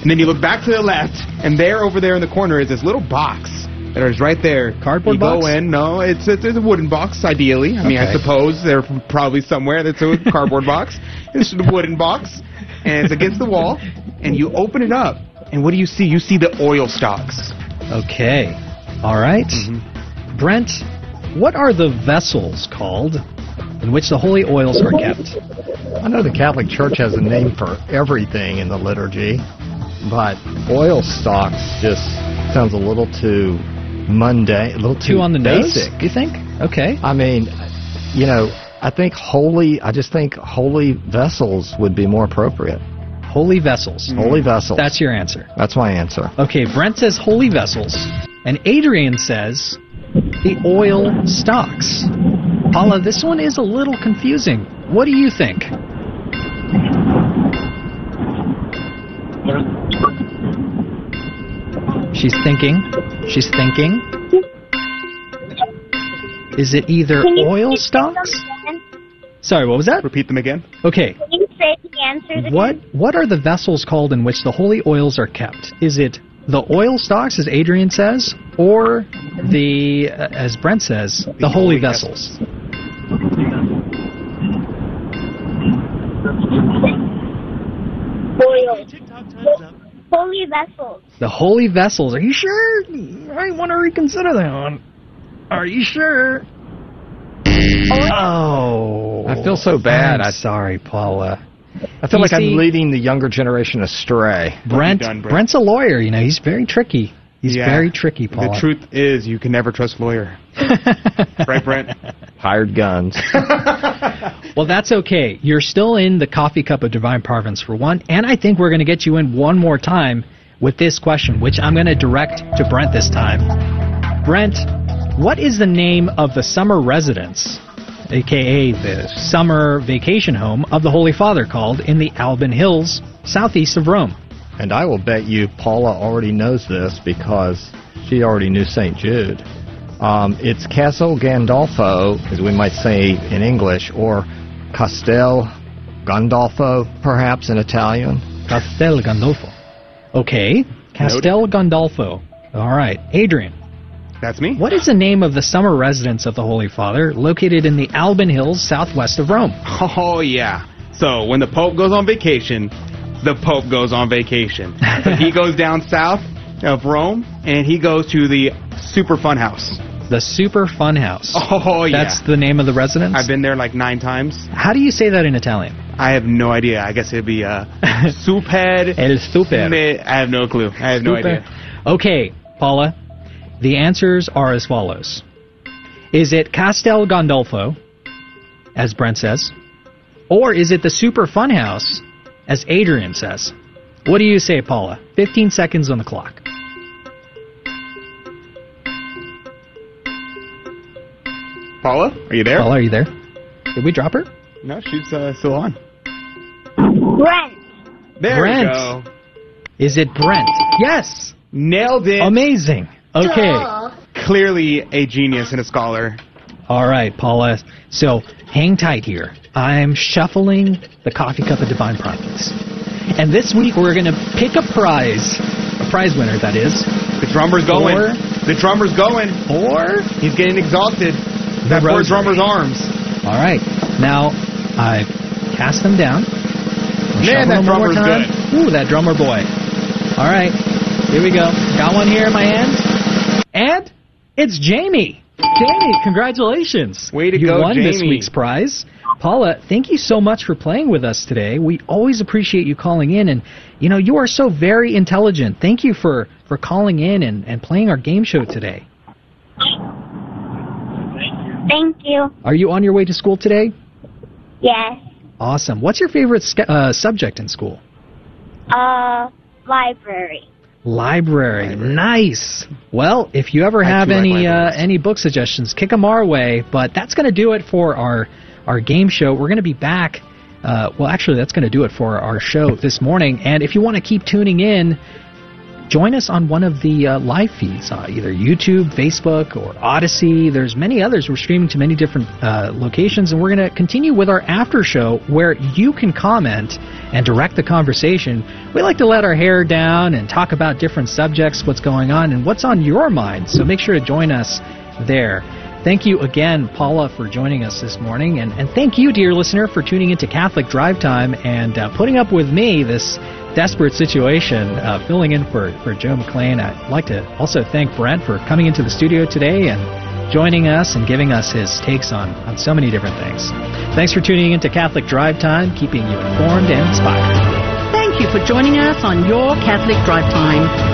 [SPEAKER 8] and then you look back to the left, and there over there in the corner is this little box that is right there.
[SPEAKER 6] Cardboard
[SPEAKER 8] you
[SPEAKER 6] box?
[SPEAKER 8] go in. No, it's it's, it's a wooden box. Ideally, I mean, I suppose they're from probably somewhere that's a *laughs* cardboard box. It's a wooden box, and it's against the wall. And you open it up, and what do you see? You see the oil stocks.
[SPEAKER 6] Okay. All right. Mm-hmm. Brent, what are the vessels called in which the holy oils are kept?
[SPEAKER 7] I know the Catholic Church has a name for everything in the liturgy, but oil stocks just sounds a little too mundane, a little too
[SPEAKER 6] Two on the nose?
[SPEAKER 7] basic.
[SPEAKER 6] You think? Okay.
[SPEAKER 7] I mean, you know, I think holy. I just think holy vessels would be more appropriate.
[SPEAKER 6] Holy vessels. Mm-hmm.
[SPEAKER 7] Holy vessels.
[SPEAKER 6] That's your answer.
[SPEAKER 7] That's my answer.
[SPEAKER 6] Okay, Brent says holy vessels, and Adrian says the oil stocks. Paula, this one is a little confusing. What do you think? She's thinking. She's thinking. Is it either oil stocks? Sorry, what was that?
[SPEAKER 8] Repeat them again.
[SPEAKER 6] Okay,
[SPEAKER 22] Can you say the answers?
[SPEAKER 6] What what are the vessels called in which the holy oils are kept? Is it the oil stocks, as Adrian says, or the, uh, as Brent says, the, holy, vessels?
[SPEAKER 22] Oil. Holy vessels.
[SPEAKER 6] The holy vessels. Are you sure? I want to reconsider that one. Are you sure? Oh,
[SPEAKER 7] I feel so bad.
[SPEAKER 6] I'm sorry, Paula.
[SPEAKER 7] I feel
[SPEAKER 6] You
[SPEAKER 7] like
[SPEAKER 6] see-
[SPEAKER 7] I'm leading the younger generation astray.
[SPEAKER 6] Brent,
[SPEAKER 8] done, Brent.
[SPEAKER 6] Brent's a lawyer. You know, he's very tricky. He's
[SPEAKER 8] Yeah.
[SPEAKER 6] very tricky, Paula.
[SPEAKER 8] The truth is, you can never trust a lawyer. *laughs* right, Brent?
[SPEAKER 7] Hired guns. *laughs*
[SPEAKER 6] Well, that's okay. You're still in the coffee cup of divine providence for one, and I think we're going to get you in one more time with this question, which I'm going to direct to Brent this time. Brent, what is the name of the summer residence, aka the summer vacation home of the Holy Father, called in the Alban Hills, southeast of Rome?
[SPEAKER 7] And I will bet you Paula already knows this because she already knew St. Jude. Um, it's Castle Gandolfo, as we might say in English, or Castel Gandolfo, perhaps in Italian.
[SPEAKER 6] Castel Gandolfo. Okay, Castel Gandolfo. All right, Adrian.
[SPEAKER 8] That's me.
[SPEAKER 6] What is the name of the summer residence of the Holy Father located in the Alban Hills southwest of Rome?
[SPEAKER 8] Oh, yeah. So, when the Pope goes on vacation, the Pope goes on vacation. But he goes down south of Rome, and he goes to the Super Fun House.
[SPEAKER 6] The Super Fun House.
[SPEAKER 8] Oh, yeah.
[SPEAKER 6] That's the name of the residence?
[SPEAKER 8] I've been there like nine times.
[SPEAKER 6] How do you say that in Italian?
[SPEAKER 8] I have no idea. I guess it'd be uh, Suped. *laughs*
[SPEAKER 6] El Super.
[SPEAKER 8] Me- I have no clue. I have no idea.
[SPEAKER 6] Okay, Paula. The answers are as follows. Is it Castel Gandolfo, as Brent says? Or is it the Super Fun House, as Adrian says? What do you say, Paula? 15 seconds on the clock.
[SPEAKER 8] Paula, are you there?
[SPEAKER 6] Paula, are you there? Did we drop her?
[SPEAKER 8] No, she's uh, still on.
[SPEAKER 22] Brent.
[SPEAKER 8] There
[SPEAKER 6] Brent.
[SPEAKER 8] we go.
[SPEAKER 6] Is it Brent? Yes.
[SPEAKER 8] Nailed it.
[SPEAKER 6] Amazing. Okay.
[SPEAKER 8] Clearly a genius and a scholar.
[SPEAKER 6] All right, Paula. So hang tight here. I'm shuffling the coffee cup of divine providence. And this week we're going to pick a prize. A prize winner, that is.
[SPEAKER 8] The drummer's going.
[SPEAKER 6] Or-
[SPEAKER 8] the drummer's going.
[SPEAKER 6] Or
[SPEAKER 8] He's getting exhausted. That poor drummer's arms.
[SPEAKER 6] All right. Now, I cast them down.
[SPEAKER 8] Man, that
[SPEAKER 6] them one more
[SPEAKER 8] drummer's
[SPEAKER 6] time. Ooh, that drummer boy. All right. Here we go. Got one here in my hand. And it's Jamie. Jamie, congratulations.
[SPEAKER 8] Way to
[SPEAKER 6] you
[SPEAKER 8] go,
[SPEAKER 6] won this week's prize. Paula, thank you so much for playing with us today. We always appreciate you calling in and you know, you are so very intelligent. Thank you for for calling in and, and playing our game show today.
[SPEAKER 22] Thank you.
[SPEAKER 6] Are you on your way to school today?
[SPEAKER 22] Yes.
[SPEAKER 6] Awesome. What's your favorite uh, subject in school?
[SPEAKER 22] Uh, library.
[SPEAKER 6] Library. Nice. Well, if you ever have
[SPEAKER 8] too like
[SPEAKER 6] any uh, any book suggestions, kick them our way. But that's going to do it for our our game show. We're going to be back. Uh, well, actually, that's going to do it for our show this morning. And if you want to keep tuning in, join us on one of the uh, live feeds, uh, either YouTube, Facebook, or Odysee. There's many others. We're streaming to many different uh, locations, and we're going to continue with our after show where you can comment and direct the conversation. We like to let our hair down and talk about different subjects, what's going on, and what's on your mind. So make sure to join us there. Thank you again, Paula, for joining us this morning. And, and thank you, dear listener, for tuning into Catholic Drive Time and uh, putting up with me this desperate situation, uh, filling in for, for Joe McClane. I'd like to also thank Brent for coming into the studio today and joining us and giving us his takes on, on so many different things. Thanks for tuning into Catholic Drive Time, keeping you informed and inspired.
[SPEAKER 5] Thank you for joining us on your Catholic Drive Time,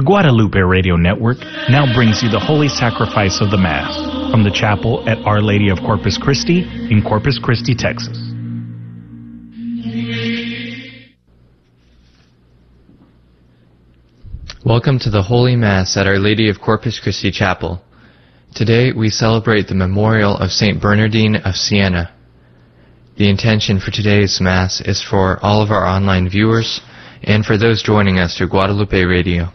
[SPEAKER 23] Guadalupe Radio Network now brings you the Holy Sacrifice of the Mass from the chapel at Our Lady of Corpus Christi in Corpus Christi, Texas.
[SPEAKER 24] Welcome to the Holy Mass at Our Lady of Corpus Christi Chapel. Today we celebrate the memorial of St. Bernardine of Siena. The intention for today's Mass is for all of our online viewers and for those joining us through Guadalupe Radio.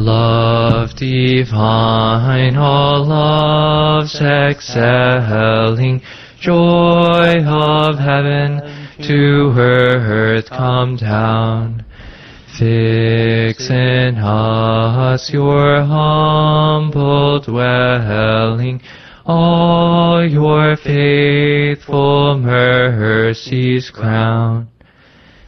[SPEAKER 24] Love divine, all loves excelling, joy of heaven, to her earth come down. Fix in us your humble dwelling, all your faithful mercies crown.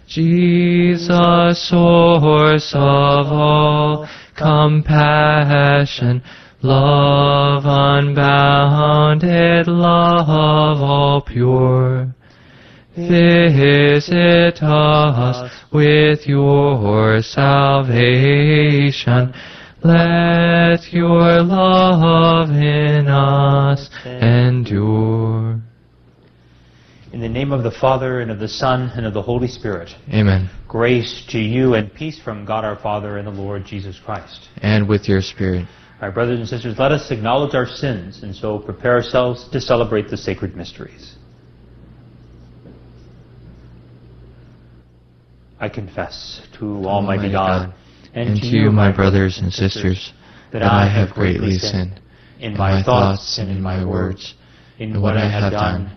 [SPEAKER 24] Jesus, source of all compassion, love unbounded, love all pure. Visit us with your salvation. Let your love in us endure.
[SPEAKER 25] In the name of the Father, and of the Son, and of the Holy Spirit.
[SPEAKER 24] Amen.
[SPEAKER 25] Grace to you and peace from God our Father and the Lord Jesus Christ.
[SPEAKER 24] And with your spirit.
[SPEAKER 25] My brothers and sisters, let us acknowledge our sins and so prepare ourselves to celebrate the sacred mysteries. I confess to Almighty,
[SPEAKER 24] Almighty
[SPEAKER 25] God,
[SPEAKER 24] God, and to you, my brothers and sisters, that I have greatly sinned
[SPEAKER 25] in my thoughts and in my words,
[SPEAKER 24] in what I have done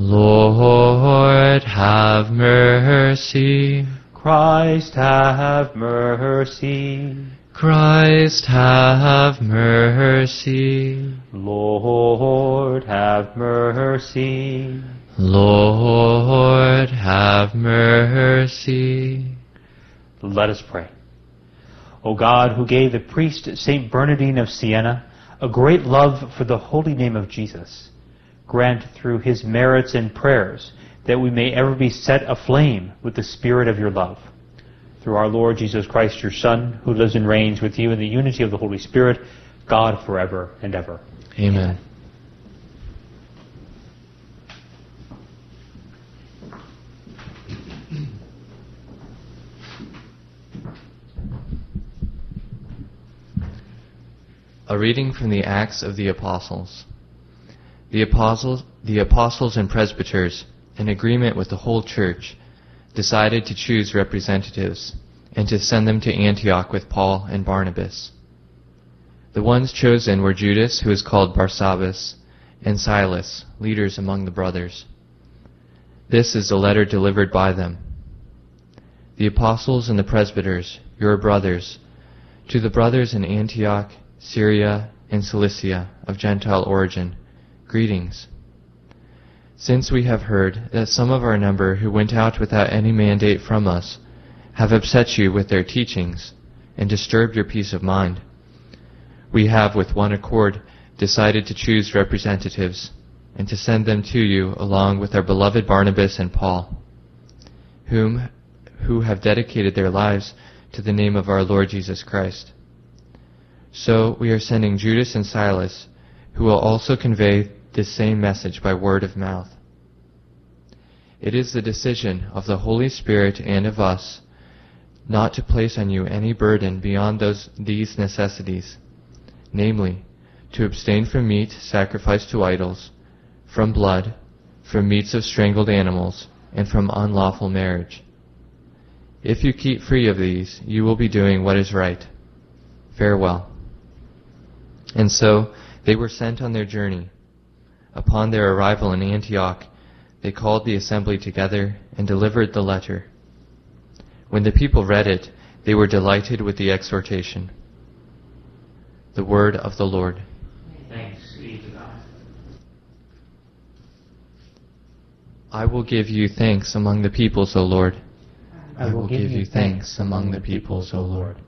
[SPEAKER 24] Lord, have mercy.
[SPEAKER 25] Christ, have mercy.
[SPEAKER 24] Christ, have mercy.
[SPEAKER 25] Lord, have mercy.
[SPEAKER 24] Lord, have mercy.
[SPEAKER 25] Let us pray. O God, who gave the priest Saint Bernardine of Siena a great love for the holy name of Jesus, grant through his merits and prayers that we may ever be set aflame with the spirit of your love. Through our Lord Jesus Christ, your Son, who lives and reigns with you in the unity of the Holy Spirit, God forever and ever.
[SPEAKER 24] Amen. A reading from the Acts of the Apostles. The apostles, the apostles and presbyters, in agreement with the whole church, decided to choose representatives and to send them to Antioch with Paul and Barnabas. The ones chosen were Judas, who is called Barsabbas, and Silas, leaders among the brothers. This is the letter delivered by them. The apostles and the presbyters, your brothers, to the brothers in Antioch, Syria, and Cilicia of Gentile origin, greetings. Since we have heard that some of our number who went out without any mandate from us have upset you with their teachings and disturbed your peace of mind, we have with one accord decided to choose representatives and to send them to you along with our beloved Barnabas and Paul, whom who have dedicated their lives to the name of our Lord Jesus Christ. So we are sending Judas and Silas, who will also convey this same message by word of mouth. It is the decision of the Holy Spirit and of us not to place on you any burden beyond those these necessities, namely, to abstain from meat sacrificed to idols, from blood, from meats of strangled animals, and from unlawful marriage. If you keep free of these, you will be doing what is right. Farewell. And so they were sent on their journey. Upon their arrival in Antioch, they called the assembly together and delivered the letter. When the people read it, they were delighted with the exhortation. The word of the Lord.
[SPEAKER 25] Thanks be to God.
[SPEAKER 24] I will give you thanks among the peoples, O Lord.
[SPEAKER 25] I will give you thanks among the peoples, O Lord.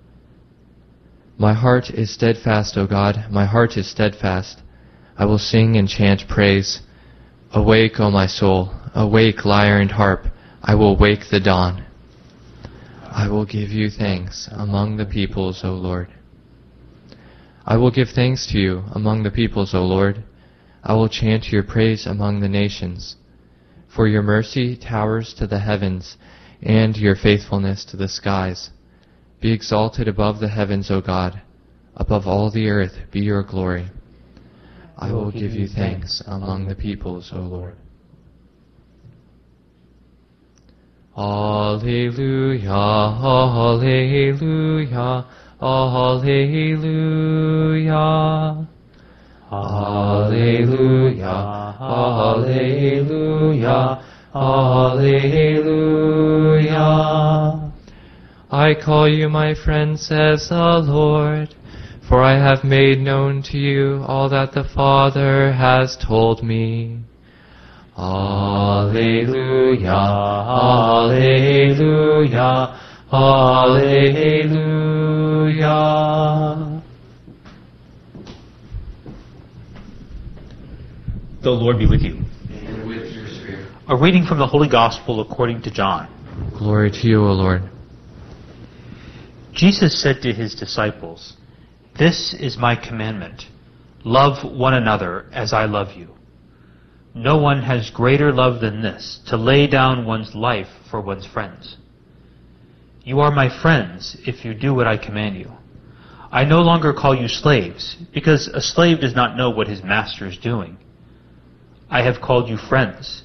[SPEAKER 24] My heart is steadfast, O God, my heart is steadfast. I will sing and chant praise. Awake, O my soul, awake, lyre and harp, I will wake the dawn. I will give you thanks among the peoples, O Lord. I will give thanks to you among the peoples, O Lord. I will chant your praise among the nations. For your mercy towers to the heavens, and your faithfulness to the skies. Be exalted above the heavens, O God. Above all the earth be your glory. I will give you thanks among the peoples, O Lord. Alleluia, Alleluia, Alleluia. Alleluia, Alleluia, Alleluia. I call you my friend, says the Lord, for I have made known to you all that the Father has told me. Alleluia, Alleluia, Alleluia.
[SPEAKER 25] The Lord be with you.
[SPEAKER 24] And with your spirit.
[SPEAKER 25] A reading from the Holy Gospel according to John.
[SPEAKER 24] Glory to you, O Lord.
[SPEAKER 25] Jesus said to his disciples, This is my commandment. Love one another as I love you. No one has greater love than this, to lay down one's life for one's friends. You are my friends if you do what I command you. I no longer call you slaves, because a slave does not know what his master is doing. I have called you friends,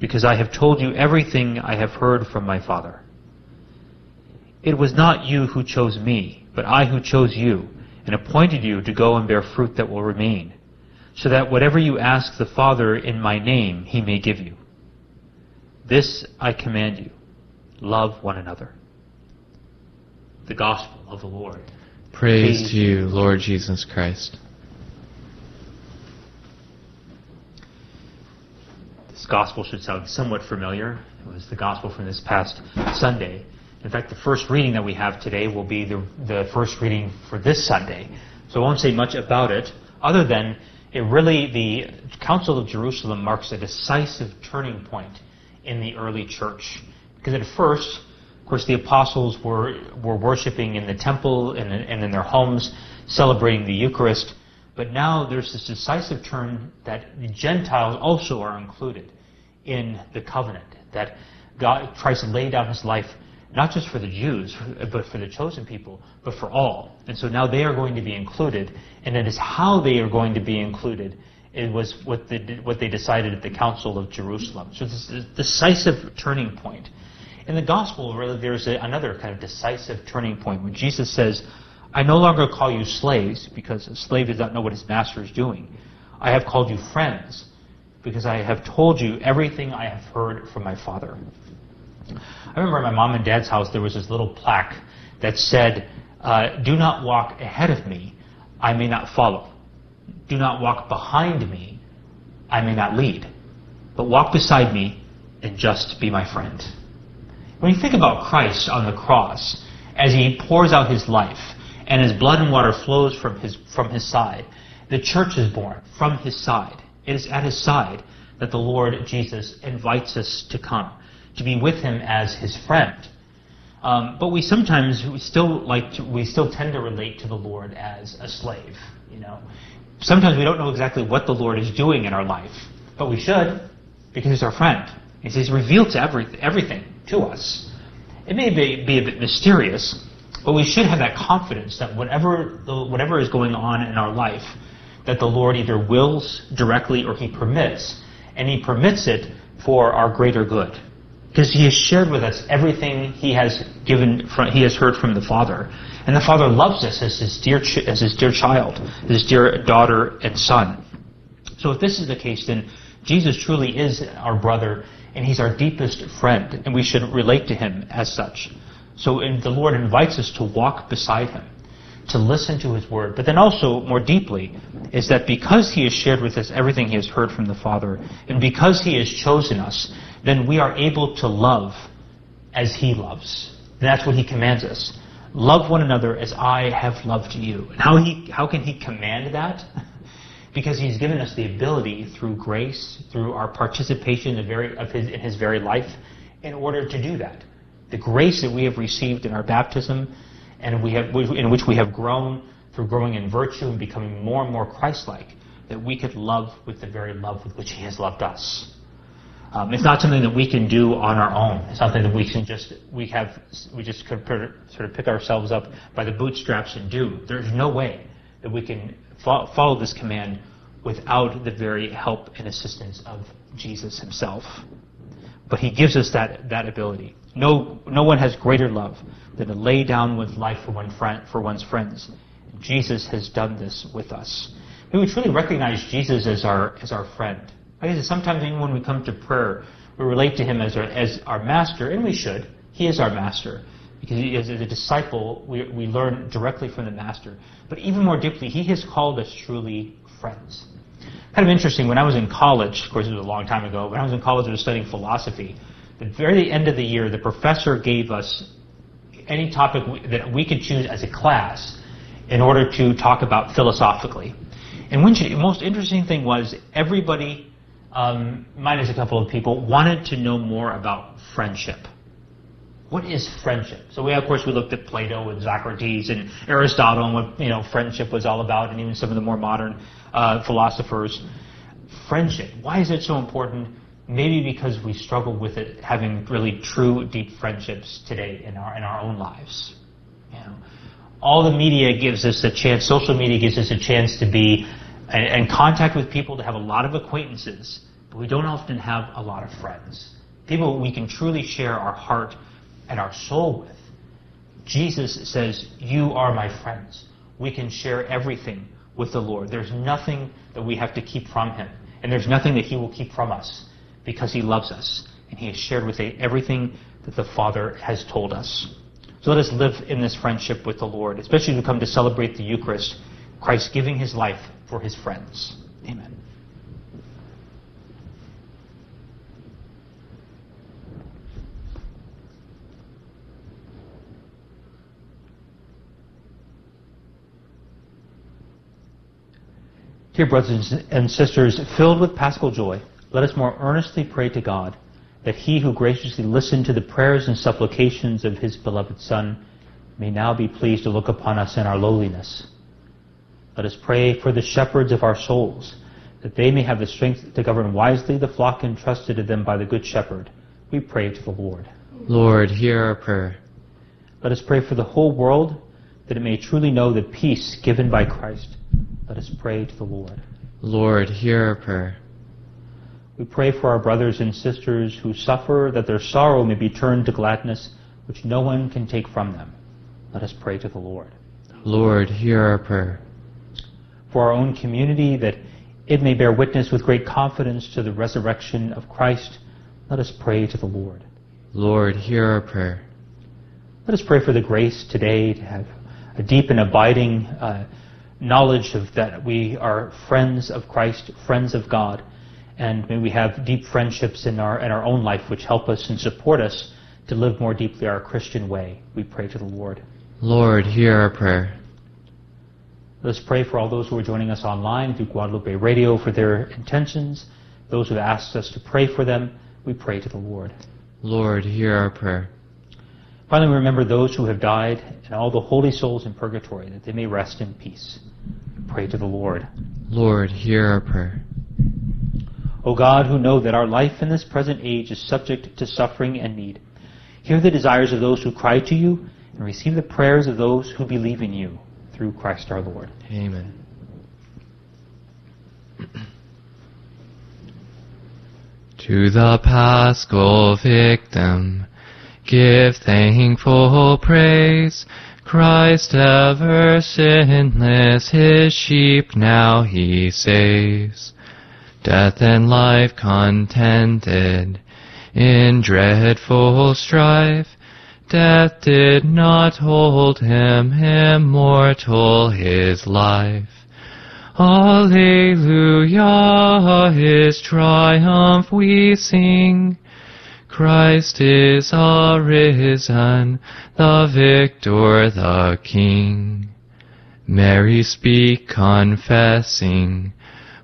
[SPEAKER 25] because I have told you everything I have heard from my Father. It was not you who chose me, but I who chose you, and appointed you to go and bear fruit that will remain, so that whatever you ask the Father in my name, he may give you. This I command you love one another. The Gospel of the Lord.
[SPEAKER 24] Praise,
[SPEAKER 25] Praise
[SPEAKER 24] to you, Lord Jesus Christ.
[SPEAKER 25] This Gospel should sound somewhat familiar. It was the Gospel from this past Sunday. In fact, the first reading that we have today will be the, the first reading for this Sunday. So I won't say much about it, other than it really, the Council of Jerusalem marks a decisive turning point in the early church. Because at first, of course, the apostles were, were worshiping in the temple and, and in their homes, celebrating the Eucharist. But now there's this decisive turn that the Gentiles also are included in the covenant. That God tries to lay down his life not just for the Jews, but for the chosen people, but for all. And so now they are going to be included, and it is how they are going to be included. It was what they, what they decided at the Council of Jerusalem. So this is a decisive turning point. In the Gospel, really, there's a, another kind of decisive turning point when Jesus says, I no longer call you slaves, because a slave does not know what his master is doing. I have called you friends, because I have told you everything I have heard from my Father. I remember at my mom and dad's house there was this little plaque that said, uh, Do not walk ahead of me, I may not follow. Do not walk behind me, I may not lead. But walk beside me and just be my friend. When you think about Christ on the cross, as he pours out his life, and his blood and water flows from his, from his side, the church is born from his side. It is at his side that the Lord Jesus invites us to come to be with him as his friend. Um, but we sometimes we still like to, we still tend to relate to the Lord as a slave. You know, sometimes we don't know exactly what the Lord is doing in our life, but we should because He's our friend. He's, revealed to every, everything to us. It may be, be a bit mysterious, but we should have that confidence that whatever whatever is going on in our life, that the Lord either wills directly or He permits, and He permits it for our greater good because he has shared with us everything he has given from, he has heard from the father. And the father loves us as his dear as his dear child his dear daughter and son. So if this is the case then jesus truly is our brother and he's our deepest friend and we should relate to him as such. So the lord invites us to walk beside him to listen to His Word. But then also, more deeply, is that because He has shared with us everything He has heard from the Father, and because He has chosen us, then we are able to love as He loves. And that's what He commands us. Love one another as I have loved you. And how, he, how can He command that? *laughs* because He's given us the ability through grace, through our participation in, very, of his, in His very life, in order to do that. The grace that we have received in our baptism, and we have, in which we have grown through growing in virtue and becoming more and more Christ-like, that we could love with the very love with which He has loved us. Um, it's not something that we can do on our own. It's something that we can just we have we just could sort of pick ourselves up by the bootstraps and do. There's no way that we can fo- follow this command without the very help and assistance of Jesus Himself. But He gives us that that ability. No no one has greater love than to lay down one's life for one friend for one's friends. Jesus has done this with us. May we truly recognize Jesus as our as our friend. I guess sometimes even when we come to prayer, we relate to him as our, as our master, and we should. He is our master. Because he, as a disciple, we, we learn directly from the master. But even more deeply, he has called us truly friends. Kind of interesting, when I was in college, of course it was a long time ago, when I was in college I was studying philosophy. The very end of the year, the professor gave us any topic that we could choose as a class in order to talk about philosophically. And one, the most interesting thing was everybody um, minus a couple of people, wanted to know more about friendship. What is friendship? So we, of course, we looked at Plato and Socrates and Aristotle and what you know friendship was all about, and even some of the more modern uh, philosophers. Friendship. Why is it so important? Maybe because we struggle with it, having really true, deep friendships today in our in our own lives. You know, all the media gives us a chance. Social media gives us a chance to be in contact with people, to have a lot of acquaintances but we don't often have a lot of friends. People we can truly share our heart and our soul with. Jesus says, You are my friends. We can share everything with the Lord. There's nothing that we have to keep from Him. And there's nothing that He will keep from us because He loves us. And He has shared with us everything that the Father has told us. So let us live in this friendship with the Lord, especially as we come to celebrate the Eucharist, Christ giving His life for His friends. Amen. Dear brothers and sisters, filled with paschal joy, let us more earnestly pray to God that he who graciously listened to the prayers and supplications of his beloved Son may now be pleased to look upon us in our lowliness. Let us pray for the shepherds of our souls, that they may have the strength to govern wisely the flock entrusted to them by the Good Shepherd. We pray to the Lord.
[SPEAKER 24] Lord, hear our prayer.
[SPEAKER 25] Let us pray for the whole world, that it may truly know the peace given by Christ let us pray to the Lord.
[SPEAKER 24] Lord, hear our prayer.
[SPEAKER 25] We pray for our brothers and sisters who suffer, that their sorrow may be turned to gladness, which no one can take from them. Let us pray to the Lord.
[SPEAKER 24] Lord, hear our prayer.
[SPEAKER 25] For our own community, that it may bear witness with great confidence to the resurrection of Christ, let us pray to the Lord.
[SPEAKER 24] Lord, hear our prayer.
[SPEAKER 25] Let us pray for the grace today to have a deep and abiding uh, knowledge of that we are friends of Christ, friends of God, and may we have deep friendships in our in our own life which help us and support us to live more deeply our Christian way. We pray to the Lord.
[SPEAKER 24] Lord, hear our prayer.
[SPEAKER 25] Let us pray for all those who are joining us online through Guadalupe Radio for their intentions. Those who have asked us to pray for them, we pray to the Lord.
[SPEAKER 24] Lord, hear our prayer.
[SPEAKER 25] Finally, we remember those who have died and all the holy souls in purgatory, that they may rest in peace. Pray to the Lord.
[SPEAKER 24] Lord, hear our prayer.
[SPEAKER 25] O God, who know that our life in this present age is subject to suffering and need, hear the desires of those who cry to you, and receive the prayers of those who believe in you, through Christ our Lord.
[SPEAKER 24] Amen. *clears throat* to the paschal victim Give thankful praise. Christ ever sinless, his sheep now he saves. Death and life contented in dreadful strife. Death did not hold him immortal his life. Alleluia, his triumph we sing. Christ is arisen, the victor, the King. Mary speak confessing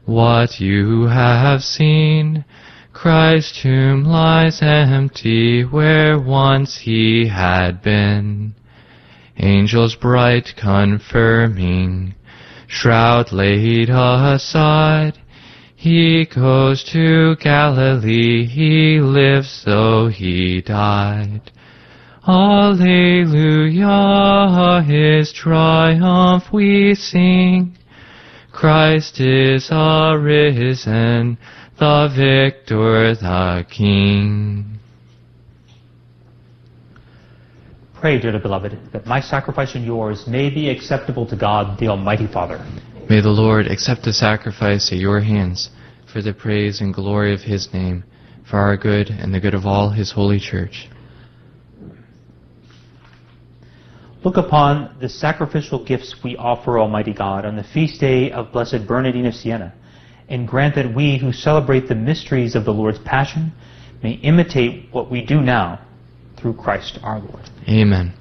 [SPEAKER 24] what you have seen. Christ's tomb lies empty where once he had been. Angels bright confirming, shroud laid aside. He goes to Galilee, he lives though he died. Alleluia, his triumph we sing. Christ is arisen, the victor, the King.
[SPEAKER 25] Pray, dearly beloved, that my sacrifice and yours may be acceptable to God, the Almighty Father.
[SPEAKER 24] May the Lord accept the sacrifice at your hands for the praise and glory of his name, for our good and the good of all his holy church.
[SPEAKER 25] Look upon the sacrificial gifts we offer, Almighty God, on the feast day of Blessed Bernardine of Siena, and grant that we who celebrate the mysteries of the Lord's Passion may imitate what we do now through Christ our Lord.
[SPEAKER 24] Amen.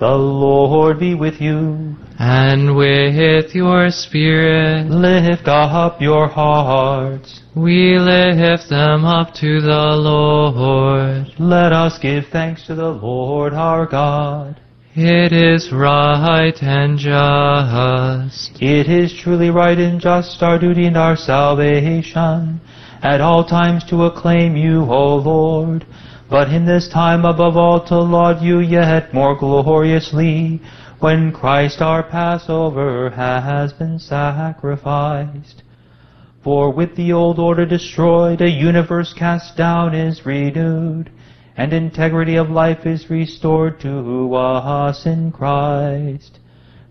[SPEAKER 25] The Lord be with you.
[SPEAKER 24] And with your spirit,
[SPEAKER 25] Lift up your hearts.
[SPEAKER 24] we lift them up to the Lord.
[SPEAKER 25] Let us give thanks to the Lord our God.
[SPEAKER 24] It is right and just.
[SPEAKER 25] It is truly right and just, our duty and our salvation, at all times to acclaim you, O Lord, but in this time above all to laud you yet more gloriously, when Christ our Passover has been sacrificed. For with the old order destroyed, a universe cast down is renewed, and integrity of life is restored to us in Christ.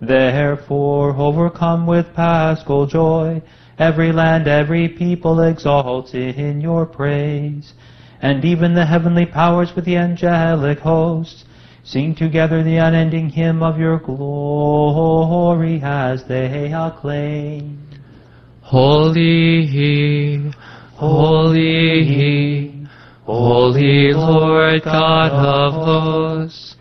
[SPEAKER 25] Therefore, overcome with paschal joy, every land, every people exalts in your praise. And even the heavenly powers with the angelic hosts sing together the unending hymn of your glory as they acclaim.
[SPEAKER 24] Holy, holy, holy Lord God of hosts,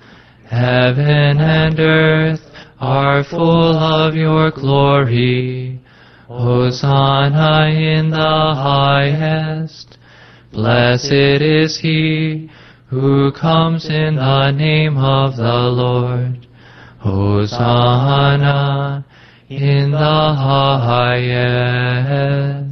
[SPEAKER 24] heaven and earth are full of your glory. Hosanna in the highest. Blessed is he who comes in the name of the Lord. Hosanna in the highest.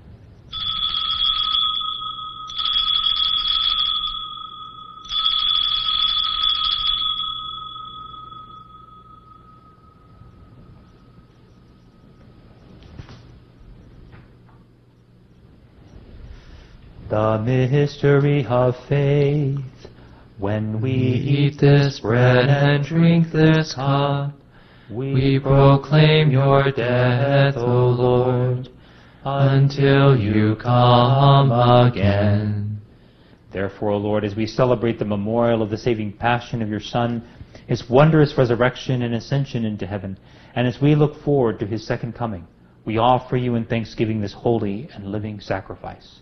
[SPEAKER 25] The mystery of faith. When we eat this bread and drink this cup, we proclaim your death, O Lord, until you come again. Therefore, O Lord, as we celebrate the memorial of the saving passion of your Son, his wondrous resurrection and ascension into heaven, and as we look forward to his second coming, we offer you in thanksgiving this holy and living sacrifice.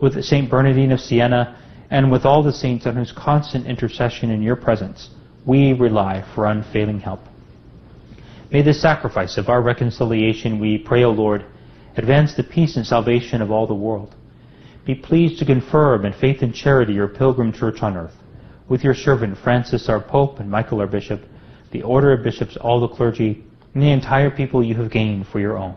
[SPEAKER 25] with Saint Bernardine of Siena, and with all the saints on whose constant intercession in your presence we rely for unfailing help. May the sacrifice of our reconciliation, we pray, O Lord, advance the peace and salvation of all the world. Be pleased to confirm in faith and charity your pilgrim church on earth, with your servant Francis our Pope and Michael our Bishop, the order of bishops, all the clergy, and the entire people you have gained for your own.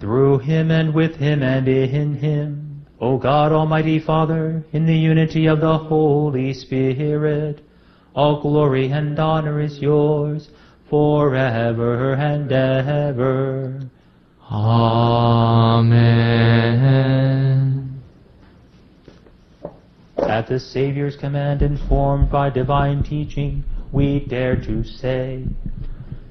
[SPEAKER 25] Through him and with him and in him, O God Almighty Father, in the unity of the Holy Spirit, all glory and honor is yours forever and ever. Amen. At the Savior's command, informed by divine teaching, we dare to say,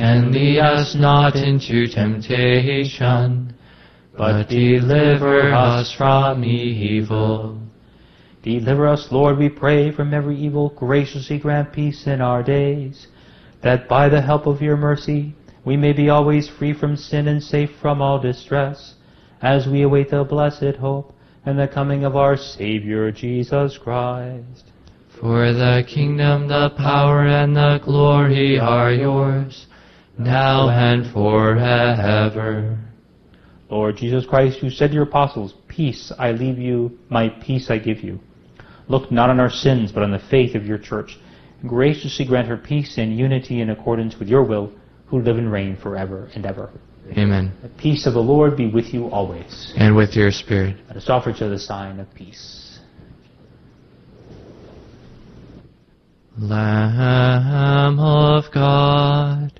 [SPEAKER 25] And lead us not into temptation, but deliver us from evil. Deliver us, Lord, we pray, from every evil. Graciously grant peace in our days, that by the help of your mercy we may be always free from sin and safe from all distress, as we await the blessed hope and the coming of our Savior Jesus Christ.
[SPEAKER 24] For the kingdom, the power, and the glory are yours, now and forever.
[SPEAKER 25] Lord Jesus Christ, you said to your apostles, Peace I leave you, my peace I give you. Look not on our sins, but on the faith of your church. And graciously grant her peace and unity in accordance with your will, who live and reign forever and ever.
[SPEAKER 24] Amen.
[SPEAKER 25] The peace of the Lord be with you always.
[SPEAKER 24] And with your spirit.
[SPEAKER 25] Let us offer other the sign of peace.
[SPEAKER 24] Lamb of God,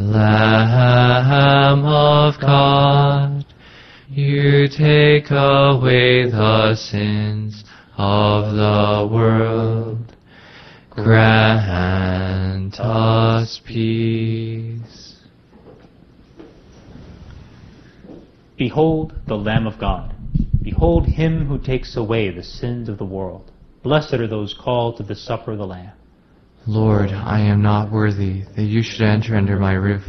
[SPEAKER 24] Lamb of God, you take away the sins of the world. Grant us peace.
[SPEAKER 25] Behold the Lamb of God. Behold him who takes away the sins of the world. Blessed are those called to the supper of the Lamb.
[SPEAKER 24] Lord, I am not worthy that you should enter under my roof,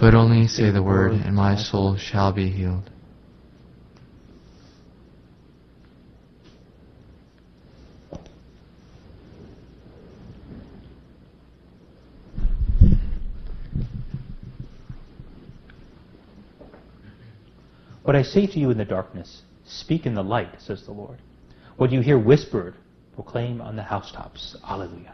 [SPEAKER 24] but only say the word, and my soul shall be healed.
[SPEAKER 25] What I say to you in the darkness, speak in the light, says the Lord. What you hear whispered, proclaim on the housetops. Alleluia.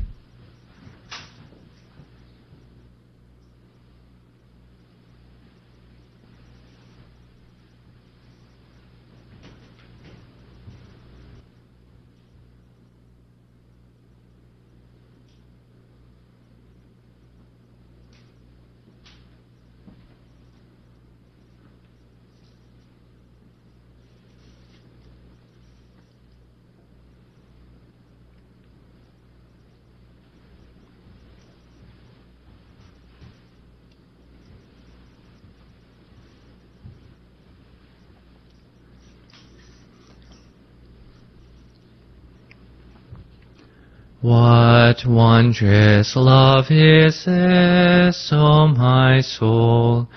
[SPEAKER 24] What wondrous love is this, O my soul,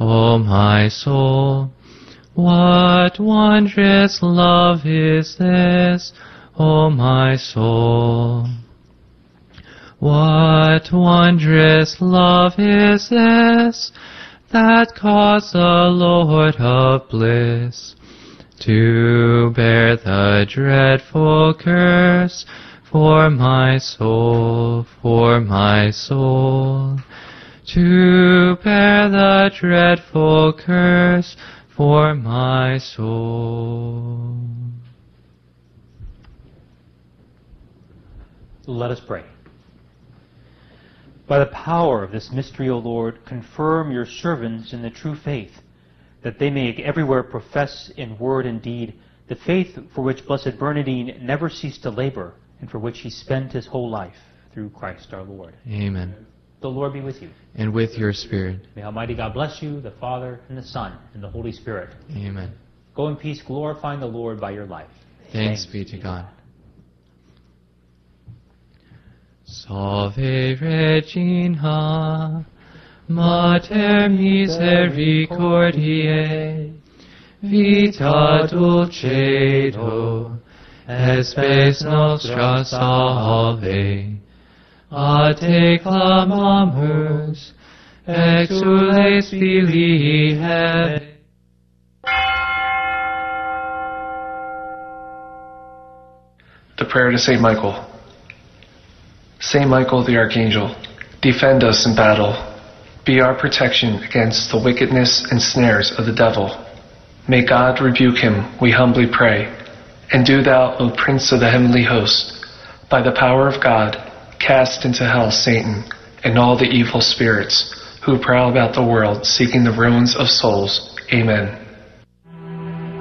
[SPEAKER 24] O my soul? What wondrous love is this, O my soul? What wondrous love is this that caused the Lord of bliss to bear the dreadful curse for my soul, for my soul, to bear the dreadful curse for my soul.
[SPEAKER 25] Let us pray. By the power of this mystery, O Lord, confirm your servants in the true faith, that they may everywhere profess in word and deed the faith for which Blessed Bernardine never ceased to labor and for which he spent his whole life through Christ our Lord.
[SPEAKER 24] Amen.
[SPEAKER 25] The Lord be with you.
[SPEAKER 24] And with your spirit.
[SPEAKER 25] May Almighty God bless you, the Father, and the Son, and the Holy Spirit.
[SPEAKER 24] Amen.
[SPEAKER 25] Go in peace, glorifying the Lord by your life.
[SPEAKER 24] Thanks, Thanks be to God. Salve Regina, Mater Misericordiae, Vita Dulcedo, Espes nostra salve. A te clamamus, exules filii Hevae.
[SPEAKER 26] The prayer to Saint Michael. Saint Michael the Archangel, defend us in battle. Be our protection against the wickedness and snares of the devil. May God rebuke him, we humbly pray. And do thou, O Prince of the heavenly host, by the power of God, cast into hell Satan and all the evil spirits who prowl about the world seeking the ruins of souls. Amen.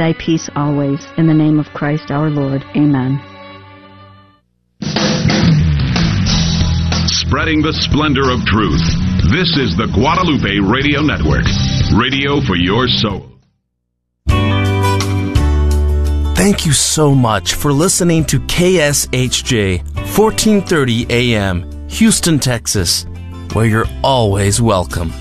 [SPEAKER 27] thy peace always. In the name of Christ our Lord. Amen.
[SPEAKER 21] Spreading the splendor of truth. This is the Guadalupe Radio Network. Radio for your soul.
[SPEAKER 1] Thank you so much for listening to KSHJ 1430 AM, Houston, Texas, where you're always welcome.